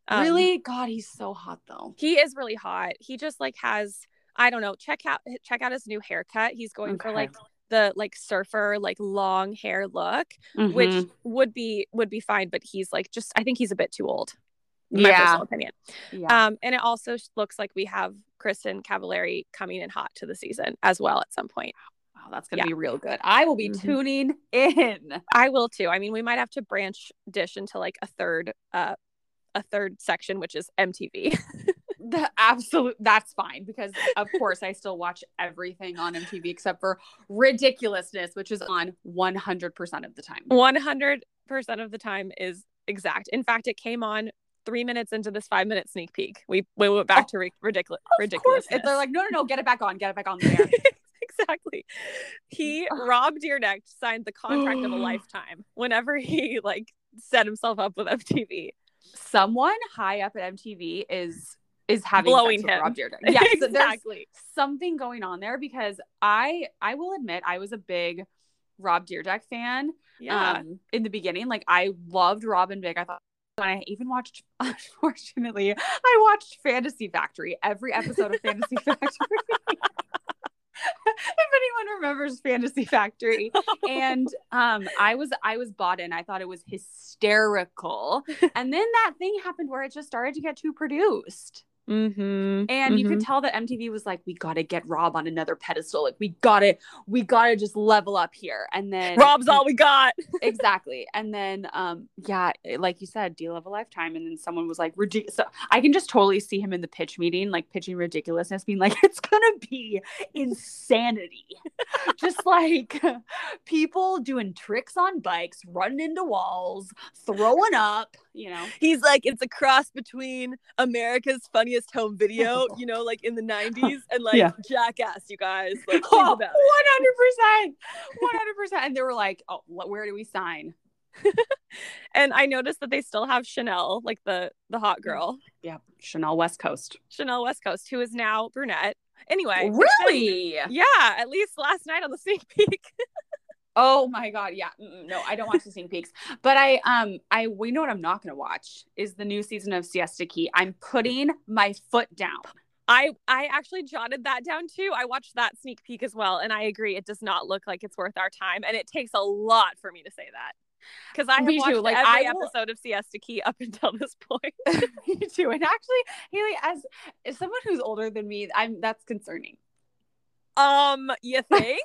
Speaker 1: Um,
Speaker 2: really? God, he's so hot though.
Speaker 1: he is really hot. He just like has I don't know. Check out check out his new haircut. He's going for like the like surfer like long hair look,
Speaker 2: Mhm.
Speaker 1: which would be would be fine. But he's like just I think he's a bit too old. in My
Speaker 2: yeah,
Speaker 1: personal opinion.
Speaker 2: yeah.
Speaker 1: Um, and it also looks like we have Kristin Cavallari coming in hot to the season as well at some point.
Speaker 2: Wow, that's gonna
Speaker 1: yeah.
Speaker 2: be real good. I will be
Speaker 1: Mhm.
Speaker 2: tuning in.
Speaker 1: I will too. I mean, we might have to branch dish into like a third uh a third section, which is MTV.
Speaker 2: The absolute that's fine because of course I still watch everything on MTV except for ridiculousness, which is on 100% of the time.
Speaker 1: One hundred percent of the time is exact. In fact, it came on three minutes into this five minute sneak peek. We we went back to ri- ridiculous ridiculous.
Speaker 2: they're like, no, no, no, get it back on, get it back on there.
Speaker 1: exactly. He Rob Dyrdek signed the contract of a lifetime whenever he like set himself up with MTV.
Speaker 2: Someone high up at MTV is is having
Speaker 1: Blowing him.
Speaker 2: Rob. Yes,
Speaker 1: exactly.
Speaker 2: something going on there because I I will admit I was a big Rob Dyrdek fan.
Speaker 1: Yeah.
Speaker 2: Um, in the beginning, like I loved Rob and Big. I thought when I even watched, unfortunately, I watched Fantasy Factory every episode of Fantasy Factory. If anyone remembers Fantasy Factory, and um, I was I was bought in. I thought it was hysterical, and then that thing happened where it just started to get too produced.
Speaker 1: Mm-hmm.
Speaker 2: And you could tell that MTV was like, we got to get Rob on another pedestal. Like, we got to, we got to just level up here. And then
Speaker 1: Rob's all we got.
Speaker 2: exactly. And then, um, yeah, like you said, deal of a lifetime. And then someone was like, ridiculous. So I can just totally see him in the pitch meeting, like pitching ridiculousness, being like, it's going to be insanity. just like people doing tricks on bikes, running into walls, throwing up, you know.
Speaker 1: He's like, it's a cross between America's funniest home video, you know, like in the 90s, and like
Speaker 2: Yeah.
Speaker 1: Jackass, you guys. Like,
Speaker 2: Oh, 100%. 100%. And they were like, oh, wh- where do we sign?
Speaker 1: And I noticed that they still have Chanel, like the the hot mm. girl,
Speaker 2: Yeah, Chanel West Coast.
Speaker 1: Chanel West Coast, who is now brunette. Anyway,
Speaker 2: Really?
Speaker 1: yeah, at least last night on the sneak peek.
Speaker 2: Oh my god, yeah. Mm-mm, no, I don't watch the sneak peeks. But I um I we know what I'm not gonna watch is the new season of Siesta Key. I'm putting my foot down.
Speaker 1: I I actually jotted that down too. I watched that sneak peek as well, and I agree. It does not look like it's worth our time, and it takes a lot for me to say that because I have
Speaker 2: Me too.
Speaker 1: watched
Speaker 2: Like,
Speaker 1: every
Speaker 2: I will-
Speaker 1: episode of Siesta Key up until this point.
Speaker 2: me too. And actually, Haley, as, as someone who's older than me, I'm that's concerning.
Speaker 1: Um, you think?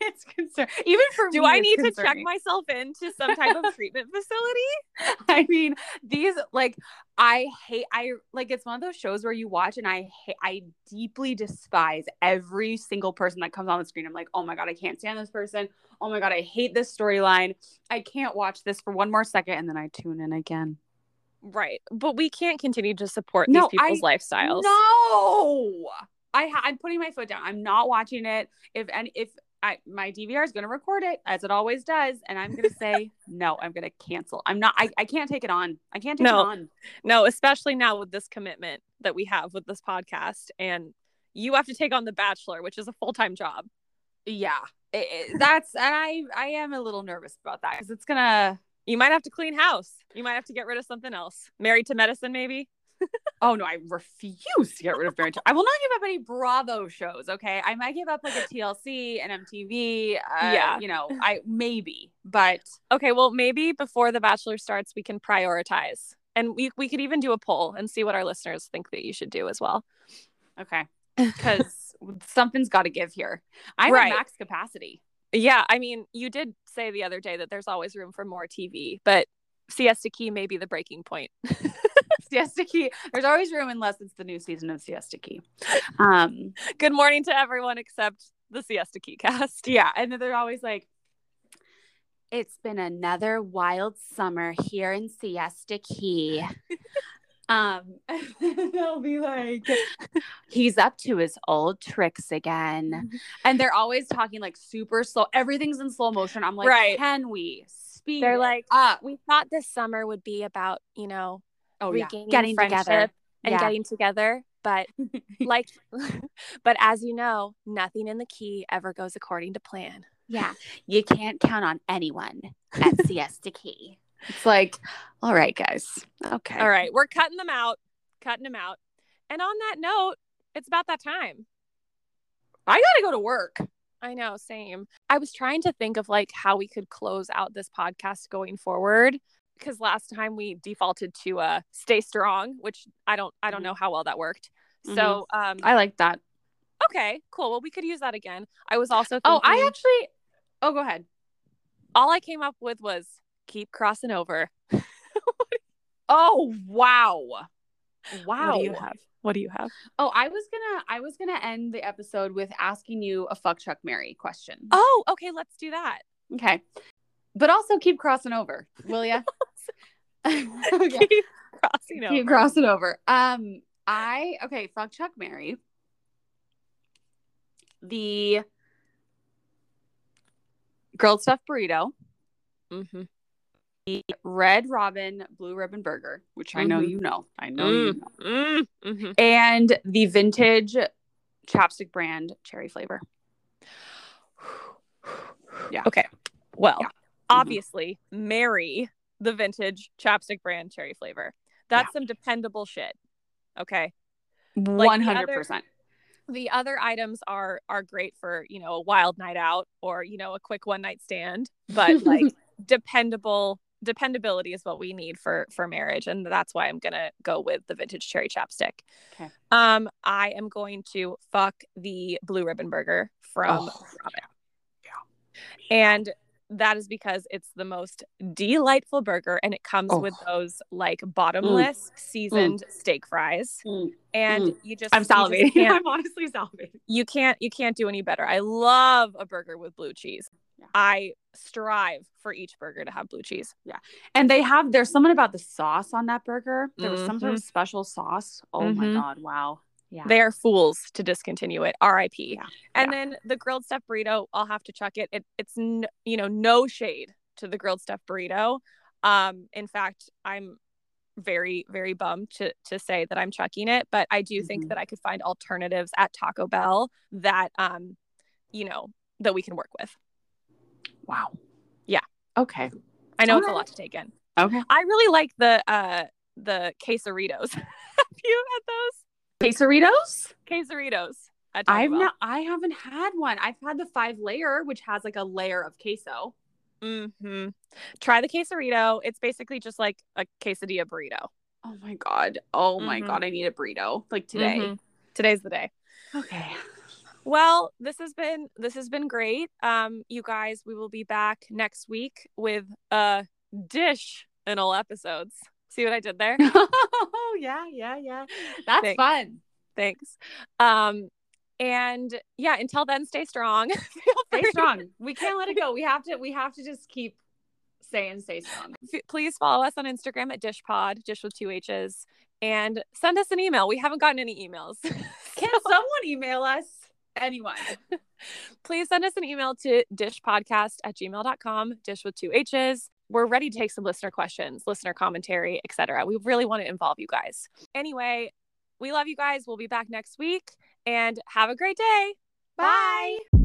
Speaker 2: it's concern even for
Speaker 1: Do
Speaker 2: me,
Speaker 1: I need to check myself into some type of treatment facility?
Speaker 2: I mean, these like I hate I like it's one of those shows where you watch and I hate I deeply despise every single person that comes on the screen. I'm like, oh my god, I can't stand this person. Oh my god, I hate this storyline. I can't watch this for one more second, and then I tune in again.
Speaker 1: Right, but we can't continue to support
Speaker 2: No,
Speaker 1: these people's lifestyles.
Speaker 2: No, I ha- I'm putting my foot down. I'm not watching it. If and if I my DVR is going to record it as it always does, and I'm going to say no. I'm going to cancel. I'm not. I, I can't take it on. I can't take
Speaker 1: No.
Speaker 2: it on.
Speaker 1: No, especially now with this commitment that we have with this podcast, and you have to take on The Bachelor, which is a full time job.
Speaker 2: yeah it- it- that's and i i am a little nervous about that because it's gonna
Speaker 1: You might have to clean house. You might have to get rid of something else. Married to Medicine, maybe.
Speaker 2: Oh no i refuse to get rid of married to i will not give up any bravo shows okay i might give up like a tlc and mtv uh,
Speaker 1: Yeah.
Speaker 2: you know i maybe but
Speaker 1: Okay, well, maybe before The Bachelor starts, we can prioritize, and we we could even do a poll and see what our listeners think that you should do as well.
Speaker 2: okay because something's got to give here i'm
Speaker 1: Right.
Speaker 2: at max capacity
Speaker 1: Yeah, I mean, you did say the other day that there's always room for more TV, but Siesta Key may be the breaking point.
Speaker 2: siesta key there's always room unless it's the new season of siesta key um
Speaker 1: Good morning to everyone except the Siesta Key cast.
Speaker 2: Yeah, and then they're always like, "It's been another wild summer here in Siesta Key." Um, they'll be like, he's up to his old tricks again. And they're always talking like super slow. Everything's in slow motion. I'm like,
Speaker 1: Right.
Speaker 2: can we speed
Speaker 1: They're like,
Speaker 2: up?
Speaker 1: We thought this summer would be about, you know,
Speaker 2: Oh, yeah.
Speaker 1: regaining
Speaker 2: Getting
Speaker 1: friendship
Speaker 2: together.
Speaker 1: and
Speaker 2: Yeah.
Speaker 1: getting together. But like, but as you know, nothing in the key ever goes according to plan.
Speaker 2: Yeah. You can't count on anyone at Siesta Key. It's like, all right, guys. Okay.
Speaker 1: All right, we're cutting them out, cutting them out. And on that note, it's about that time.
Speaker 2: I got to go to work.
Speaker 1: I know, same. I was trying to think of like how we could close out this podcast going forward because last time we defaulted to uh stay strong, which I don't I don't know how well that worked. So, um
Speaker 2: I like that.
Speaker 1: okay, cool. Well, we could use that again. I was also
Speaker 2: Oh, I actually, oh, go ahead.
Speaker 1: all I came up with was keep crossing over.
Speaker 2: Oh, wow. Wow.
Speaker 1: What do you have? What do you have?
Speaker 2: Oh, I was gonna I was gonna end the episode with asking you a fuck Chuck Mary question.
Speaker 1: Oh, okay, let's do that.
Speaker 2: Okay. But also keep crossing over, will ya? okay.
Speaker 1: Keep crossing over.
Speaker 2: Keep crossing over. Um, I okay, fuck Chuck Mary. The grilled stuffed burrito,
Speaker 1: Mhm.
Speaker 2: the red robin blue ribbon burger, which I know you know. I know you know.
Speaker 1: Mm, mhm.
Speaker 2: And the vintage chapstick brand cherry flavor. Yeah.
Speaker 1: Okay. Well,
Speaker 2: Yeah.
Speaker 1: Obviously, marry the vintage chapstick brand cherry flavor. That's some dependable shit. Okay.
Speaker 2: One hundred percent.
Speaker 1: The other items are are great for, you know, a wild night out or, you know, a quick one night stand, but like dependable dependability is what we need for for marriage and that's why I'm going to go with the vintage cherry chapstick.
Speaker 2: Okay.
Speaker 1: Um I am going to fuck the blue ribbon burger from
Speaker 2: Oh,
Speaker 1: Robin.
Speaker 2: yeah.
Speaker 1: And that is because it's the most delightful burger and it comes
Speaker 2: Oh.
Speaker 1: with those like bottomless seasoned steak fries. And you just
Speaker 2: I'm
Speaker 1: you just
Speaker 2: salivating. I'm honestly salivating.
Speaker 1: you can't you can't do any better. I love a burger with blue cheese.
Speaker 2: Yeah.
Speaker 1: I strive for each burger to have blue cheese. Yeah.
Speaker 2: And they have there's something about the sauce on that burger. There was some sort of
Speaker 1: Mhm.
Speaker 2: special sauce. Oh my
Speaker 1: Mhm.
Speaker 2: god, wow. Yeah.
Speaker 1: They are fools to discontinue it. R.I.P.
Speaker 2: Yeah.
Speaker 1: And
Speaker 2: Yeah.
Speaker 1: then the grilled stuffed burrito, I'll have to chuck it. it it's n- you know no shade to the grilled stuffed burrito. Um, in fact, I'm very very bummed to to say that I'm chucking it, but I do think
Speaker 2: Mhm.
Speaker 1: that I could find alternatives at Taco Bell that um, you know, that we can work with.
Speaker 2: wow.
Speaker 1: Yeah.
Speaker 2: Okay.
Speaker 1: I know it's a lot to take in.
Speaker 2: Okay.
Speaker 1: I really like the uh the quesaritos. Have you had those
Speaker 2: Quesaritos?
Speaker 1: quesaritos?
Speaker 2: I've not I haven't had one. I've had the five layer, which has like a layer of queso.
Speaker 1: Mm-hmm. Try the quesarito. It's basically just like a quesadilla burrito.
Speaker 2: Oh my god. Oh my
Speaker 1: Mhm.
Speaker 2: god, I need a burrito. Like today.
Speaker 1: Mhm. Today's the day.
Speaker 2: Okay.
Speaker 1: Well, this has been this has been great. Um, you guys, we will be back next week with a dish in all episodes. See what I did there?
Speaker 2: oh yeah, yeah, yeah. That's
Speaker 1: Thanks.
Speaker 2: fun.
Speaker 1: Thanks. Um, and yeah, until then, stay strong.
Speaker 2: Stay strong. We can't let it go. We have to we have to just keep saying stay strong.
Speaker 1: F- please follow us on Instagram at dishpod, dish with two H's, and send us an email. We haven't gotten any emails.
Speaker 2: Can someone email us? Anyone.
Speaker 1: please send us an email to dishpodcast at gmail.com, dish with two H's. We're ready to take some listener questions, listener commentary, etc. We really want to involve you guys. Anyway, we love you guys. We'll be back next week and have a great day. Bye.